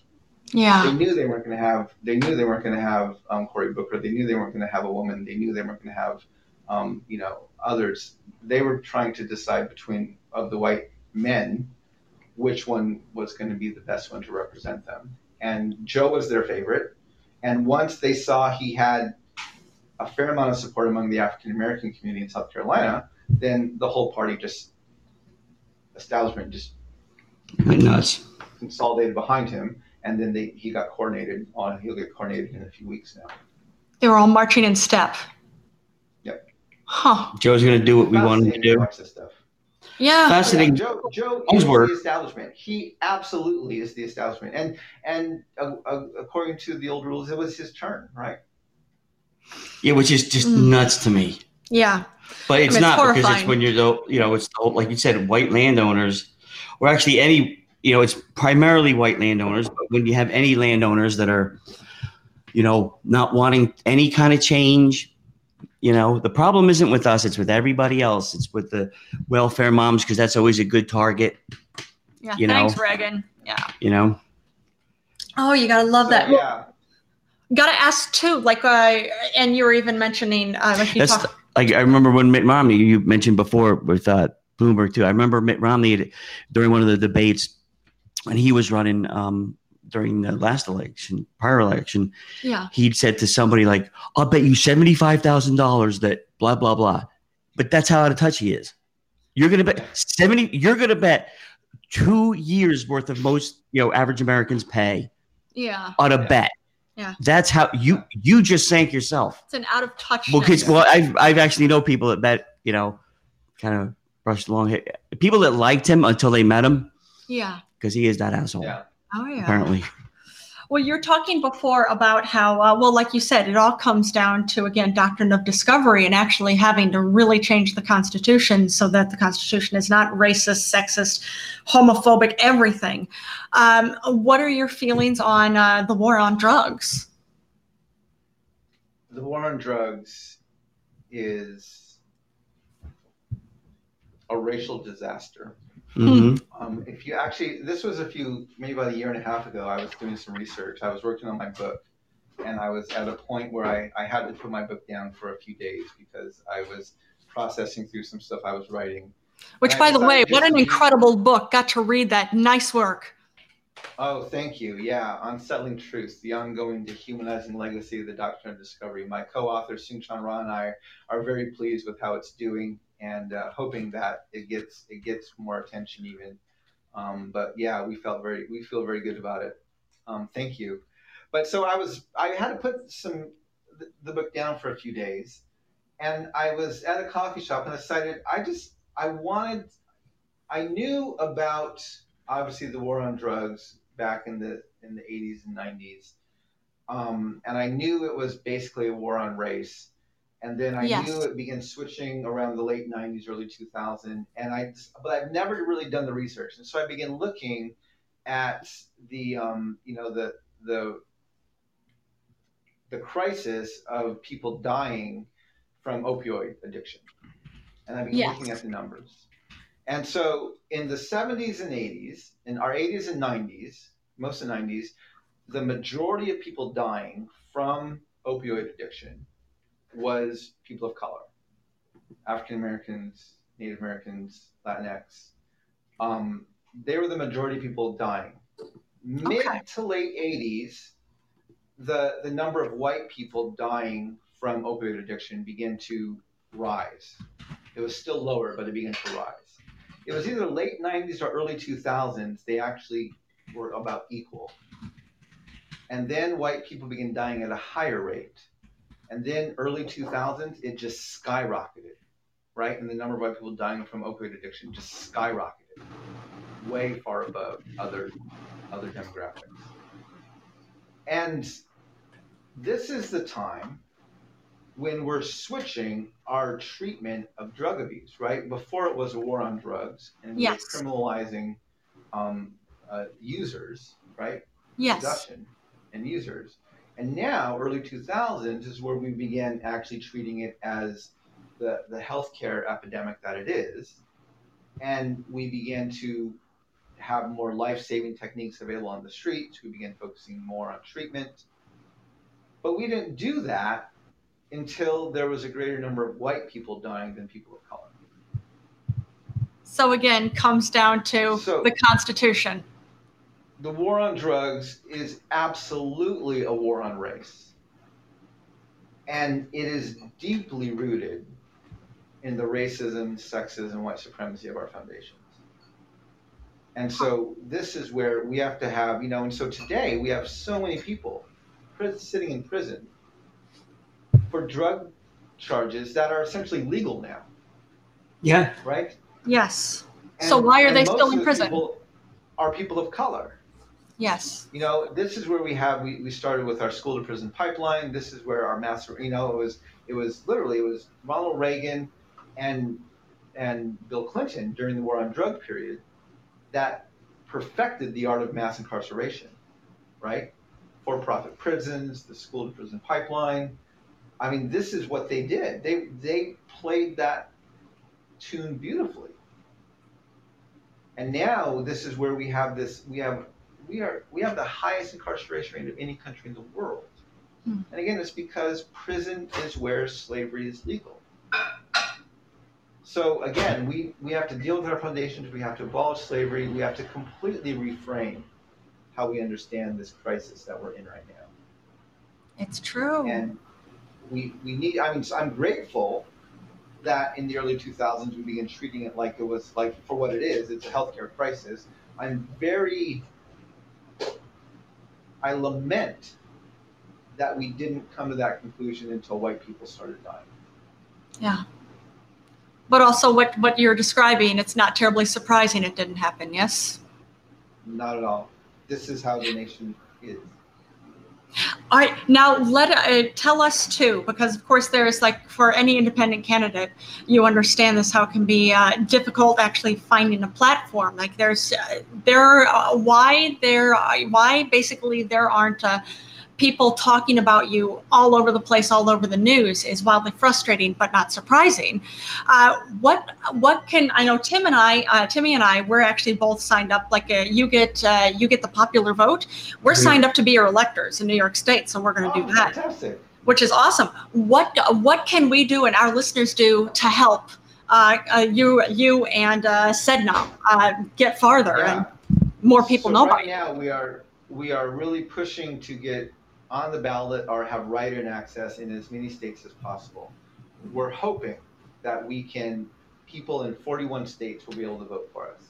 they knew they weren't going to have they knew they weren't going to have um, Cory Booker. They knew they weren't going to have a woman. They knew they weren't going to have um, you know others. They were trying to decide between of the white men which one was going to be the best one to represent them. And Joe was their favorite. And once they saw he had a fair amount of support among the African American community in South Carolina, then the whole party just establishment just went nuts. consolidated behind him, and then they he got coordinated on. He'll get coordinated in a few weeks now. They were all marching in step. Yep. Huh. Joe's going to do what we want him to do. stuff. Yeah. Fascinating. Yeah, Joe, Joe His is work. the establishment. He absolutely is the establishment, and and uh, uh, according to the old rules, it was his turn, right? Yeah, which is just Mm. nuts to me. Yeah. But it's I mean, it's not because it's when you're the you know it's the whole, like you said white landowners, or actually any you know it's primarily white landowners. But when you have any landowners that are, you know, not wanting any kind of change, you know, the problem isn't with us; it's with everybody else. It's with the welfare moms because that's always a good target. Yeah. You Thanks, know. Reagan. Yeah. You know, Oh, you gotta love So, that. yeah, Gotta ask too, like, uh, and you were even mentioning, uh, like you that's talk, like I remember when Mitt Romney you mentioned before with uh, Bloomberg too. I remember Mitt Romney during one of the debates when he was running um, during the last election, prior election. yeah, He'd said to somebody like, "I'll bet you seventy five thousand dollars that blah blah blah," but that's how out of touch he is. You're gonna bet seventy. You're gonna bet two years worth of most you know average Americans pay yeah. on a Yeah. bet. Yeah. That's how you you just sank yourself. It's an out of touch. Well, because well, I've I've actually know people that bet you know, kind of brushed along here. People that liked him until they met him yeah. because he is that asshole. yeah. Oh, yeah. Apparently, Well, you're talking before about how, uh, well, like you said, it all comes down to, again, doctrine of discovery and actually having to really change the Constitution so that the Constitution is not racist, sexist, homophobic, everything. Um, what are your feelings on uh, the war on drugs? The war on drugs is a racial disaster. Mhm. Um, if you actually, this was a few, maybe about a year and a half ago, I was doing some research. I was working on my book, and I was at a point where I, I had to put my book down for a few days because I was processing through some stuff I was writing. Which, I by the way, what an incredible book. Got to read that. Nice work. Oh, thank you. Yeah, Unsettling Truths, the ongoing dehumanizing legacy of the Doctrine of Discovery. My co-author, Soong-Chan Rah, and I are very pleased with how it's doing and uh, hoping that it gets it gets more attention even Um, but yeah, we felt very we feel very good about it. Um, thank you. But so I was I had to put some the, the book down for a few days, and I was at a coffee shop and I decided I just I wanted I knew about obviously the war on drugs back in the in the 80s and 90s, um, and I knew it was basically a war on race. And then I Yes. knew it began switching around the late 90s, early 2000, and I but I've never really done the research, and so I began looking at the um, you know the the the crisis of people dying from opioid addiction. And I began Yes. looking at the numbers. And so in the 70s and 80s, in our 80s and 90s, most of the 90s, the majority of people dying from opioid addiction was people of color African Americans, Native Americans, Latinx. Um, they were the majority of people dying. Mid Okay. to late 80s, the, the number of white people dying from opioid addiction began to rise. It was still lower, but it began to rise. It was either late 90s or early 2000s, they actually were about equal. And then white people began dying at a higher rate. And then early 2000s, it just skyrocketed, right? And the number of white people dying from opioid addiction just skyrocketed, way far above other other demographics. And this is the time when we're switching our treatment of drug abuse, right? Before it was a war on drugs, and we Yes. were criminalizing um, uh, users, right? Yes. Possession and users. And now, early 2000s is where we began actually treating it as the, the healthcare epidemic that it is. And we began to have more life saving techniques available on the streets. We began focusing more on treatment. But we didn't do that until there was a greater number of white people dying than people of color. So again, comes down to So- the Constitution. The war on drugs is absolutely a war on race. And it is deeply rooted in the racism, sexism, white supremacy of our foundations. And so this is where we have to have, you know, and so today we have so many people sitting in prison for drug charges that are essentially legal now, Yeah. right? Yes. So why are they most still of in the prison? people Are people of color. Yes. you know this is where we have we, we started with our school to prison pipeline. This is where our master you know it was it was literally it was ronald reagan and and bill clinton during the war on drug period that perfected the art of mass incarceration right? For profit prisons the school to prison pipeline. I mean this is what they did. They they played that tune beautifully. And now this is where we have this we have we are we have the highest incarceration rate of any country in the world. Hmm. And again, it's because prison is where slavery is legal. So again, we, we have to deal with our foundations, we have to abolish slavery, we have to completely reframe how we understand this crisis that we're in right now. It's true. And we, we need, I mean, so I'm grateful that in the early 2000s we began treating it like it was like for what it is, it's a healthcare crisis. I'm very, I lament that we didn't come to that conclusion until white people started dying. yeah. But also, what what you're describing, it's not terribly surprising it didn't happen. Yes. Not at all. This is how the nation is. All right, now let uh, tell us too, because of course there's like for any independent candidate, you understand this how it can be uh, difficult actually finding a platform. Like there's uh, there uh, why there uh, why basically there aren't uh, people talking about you all over the place, all over the news is wildly frustrating, but not surprising. Uh, what what can I know? Tim and I, uh, Timmy and I, we're actually both signed up. Like uh, you get uh, you get the popular vote. We're signed up to be your electors in New York State, so we're going to Oh, do that, fantastic. which is awesome. What what can we do and our listeners do to help uh, uh, you you and uh, Sedinam uh, get farther Yeah. and more people so know right about you? now we are we are really pushing to get on the ballot or have write-in access in as many states as possible. We're hoping that we can people in 41 states will be able to vote for us.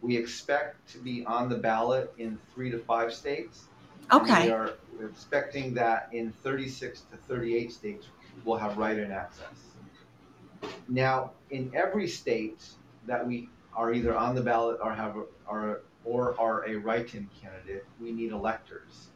We expect to be on the ballot in three to five states. We Okay. are we're expecting that in 36 to 38 states, we'll have write-in access. Now, in every state that we are either on the ballot or have, are, or are a write-in candidate, we need electors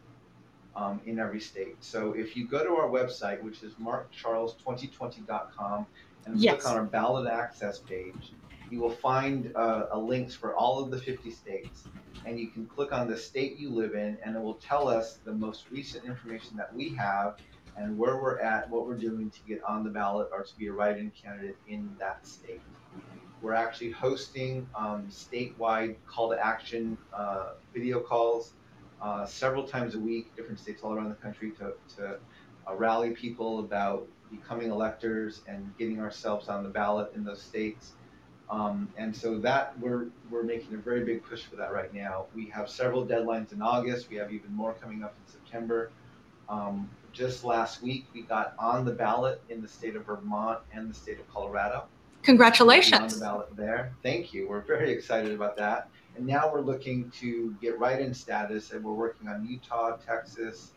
um, in every state. So if you go to our website, which is markcharles2020.com, and Yes. click on our ballot access page, you will find uh, a links for all of the 50 states and you can click on the state you live in and it will tell us the most recent information that we have and where we're at, what we're doing to get on the ballot or to be a write-in candidate in that state. We're actually hosting um, statewide call to action uh, video calls uh, several times a week, different states all around the country to, to uh, rally people about becoming electors and getting ourselves on the ballot in those states. Um, and so that we're we're making a very big push for that right now. We have several deadlines in August. We have even more coming up in September. Um, just last week, we got on the ballot in the state of Vermont and the state of Colorado. Congratulations! On the ballot there. Thank you. We're very excited about that. And now we're looking to get write-in status, and we're working on Utah, Texas,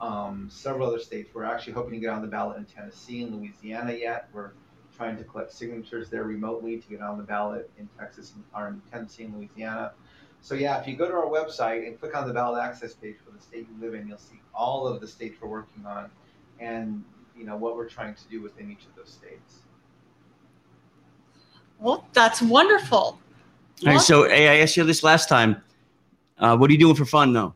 um, several other states. We're actually hoping to get on the ballot in Tennessee and Louisiana yet. We're trying to collect signatures there remotely to get on the ballot in Texas and or in Tennessee and Louisiana. So yeah, if you go to our website and click on the ballot access page for the state you live in, you'll see all of the states we're working on, and you know what we're trying to do within each of those states. Well, that's wonderful. All right, so hey, I asked you this last time. Uh, what are you doing for fun, though?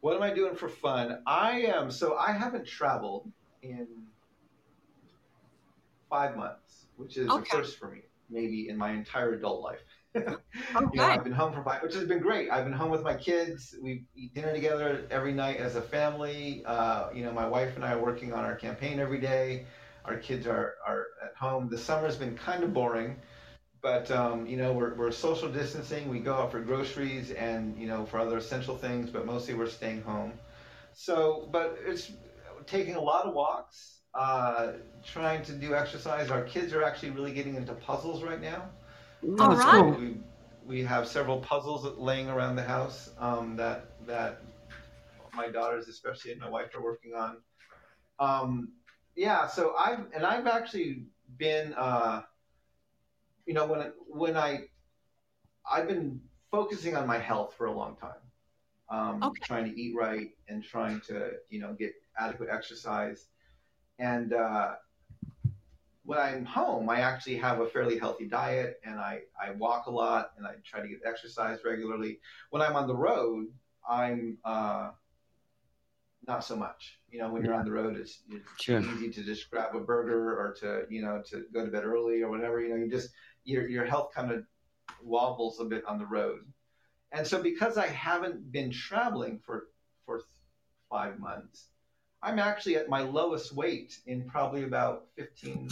What am I doing for fun? I am so I haven't traveled in five months, which is Okay. a first for me, maybe in my entire adult life. You know, Okay. I've been home for five, which has been great. I've been home with my kids. We eat dinner together every night as a family. Uh, you know, my wife and I are working on our campaign every day. Our kids are, are at home. The summer's been kind of boring, but um, you know, we're, we're social distancing. We go out for groceries and you know for other essential things, but mostly we're staying home. So, but it's taking a lot of walks, uh, trying to do exercise. Our kids are actually really getting into puzzles right now. All that's right. cool. We, we have several puzzles laying around the house um, that that my daughters, especially and my wife, are working on. Um, yeah, so I've and I've actually been, uh, you know, when when I I've been focusing on my health for a long time, um, Okay. trying to eat right and trying to you know get adequate exercise, and uh, when I'm home, I actually have a fairly healthy diet and I, I walk a lot and I try to get exercise regularly. When I'm on the road, I'm uh, not so much. You know, when you're on the road, it's, it's Sure. easy to just grab a burger or to, you know, to go to bed early or whatever. You know, you just, your, your health kind of wobbles a bit on the road. And so because I haven't been traveling for, for five months, I'm actually at my lowest weight in probably about 15,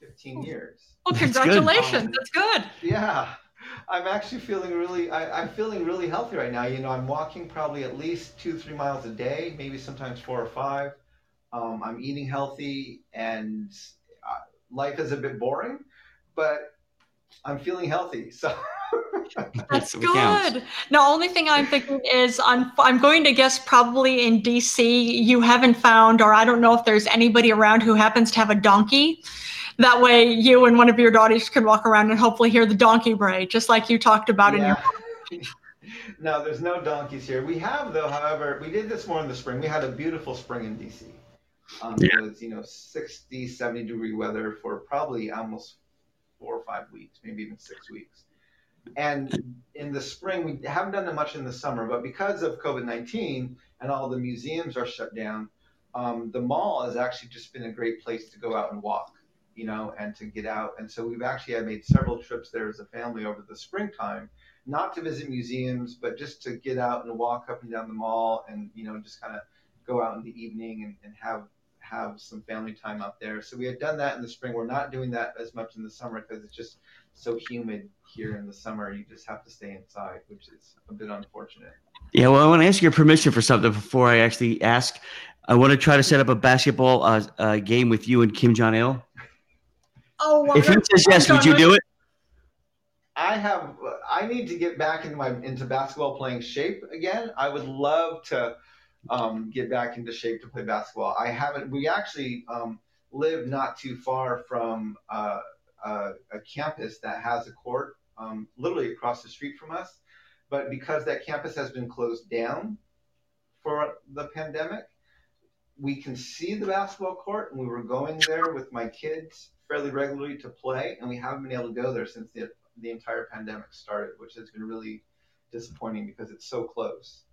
15 years. Well, That's good. congratulations. Um, That's good. Yeah, I'm actually feeling really. I, I'm feeling really healthy right now. You know, I'm walking probably at least two, three miles a day, maybe sometimes four or five. Um, I'm eating healthy, and uh, life is a bit boring, but I'm feeling healthy. So That's what counts. good. The only thing I'm thinking is I'm I'm going to guess probably in DC you haven't found, or I don't know if there's anybody around who happens to have a donkey. That way, you and one of your daughters can walk around and hopefully hear the donkey bray, just like you talked about in your. Yeah. no, there's no donkeys here. We have though, however, we did this more in the spring. We had a beautiful spring in DC. Um, Yeah. It was, you know, 60, 70 degree weather for probably almost four or five weeks, maybe even six weeks. And in the spring, we haven't done that much in the summer, but because of COVID 19 and all the museums are shut down, um, the mall has actually just been a great place to go out and walk, you know, and to get out. And so we've actually made several trips there as a family over the springtime, not to visit museums, but just to get out and walk up and down the mall and, you know, just kind of go out in the evening and, and have have some family time out there. So we had done that in the spring. We're not doing that as much in the summer because it's just so humid here in the summer. You just have to stay inside, which is a bit unfortunate. Yeah, well, I want to ask your permission for something before I actually ask. I want to try to set up a basketball uh, uh, game with you and Kim Jong Il. Oh, If he says yes, would you do it? I have I need to get back into my into basketball playing shape again. I would love to um, get back into shape to play basketball. I haven't. We actually um, live not too far from uh, uh, a campus that has a court um, literally across the street from us. But because that campus has been closed down for the pandemic, we can see the basketball court, and we were going there with my kids fairly regularly to play, and we haven't been able to go there since the the entire pandemic started, which has been really disappointing because it's so close.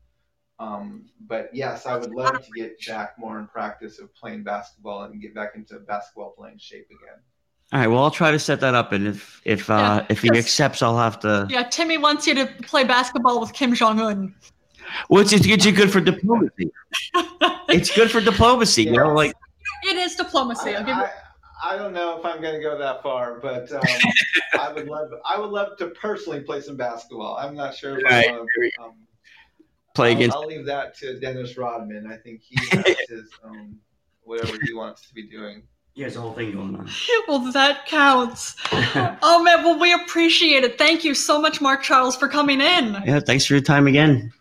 Um, but yes, I would love to get back more in practice of playing basketball and get back into basketball playing shape again. All right. Well, I'll try to set that up, and if if uh, Yeah, if he accepts, I'll have to. Yeah, Timmy wants you to play basketball with Kim Jong Un. Well, it's, it's it's good for diplomacy. It's good for diplomacy. You know, like It is diplomacy. I, I'll give you. I, I don't know if I'm going to go that far, but um, I would love I would love to personally play some basketball. I'm not sure if Right. I want to. Um, play I'll, against. I'll leave that to Dennis Rodman. I think he has his own whatever he wants to be doing. Yeah, has a whole thing going on. Well, that counts. Oh man, well we appreciate it. Thank you so much, Mark Charles, for coming in. yeah. Thanks for your time again.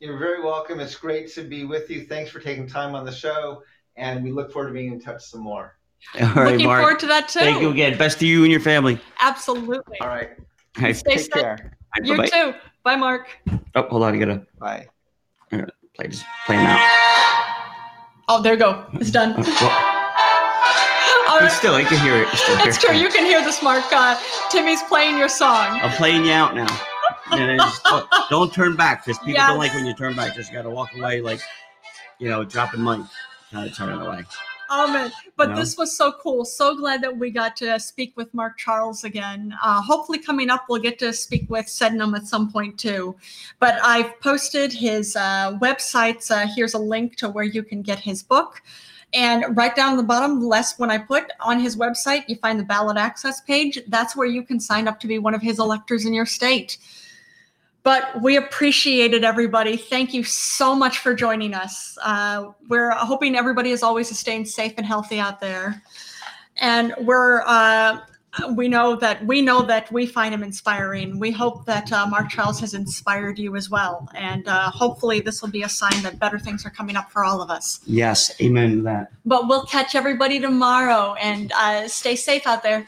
You're very welcome. It's great to be with you. Thanks for taking time on the show, and we look forward to being in touch some more. All right, Looking Mark. forward to that too. Thank you again. Best to you and your family. Absolutely. All right. All right. Stay Take safe. care. You Bye-bye. too. Bye, Mark. Oh, hold on. I gotta Bye. play this. Play him out. Oh, there you go. It's done. Oh, well, All but right. still, I can hear it. Still It's true. it. You can hear this, Mark. Uh, Timmy's playing your song. I'm playing you out now. And just, don't, don't turn back because people Yes. don't like when you turn back. Just gotta walk away like, you know, dropping money, kind of turning away. Oh man, but No. this was so cool. So glad that we got to speak with Mark Charles again. Uh, hopefully, coming up, we'll get to speak with Sedinam at some point too. But I've posted his uh, websites. Uh, here's a link to where you can get his book. And right down the bottom, less when I put on his website, you find the ballot access page. That's where you can sign up to be one of his electors in your state. But we appreciate it, everybody. Thank you so much for joining us. Uh, we're hoping everybody is always staying safe and healthy out there. And we're uh, we know that we know that we find him inspiring. We hope that uh, Mark Charles has inspired you as well. And uh, hopefully, this will be a sign that better things are coming up for all of us. Yes, amen to that. But we'll catch everybody tomorrow and uh, stay safe out there.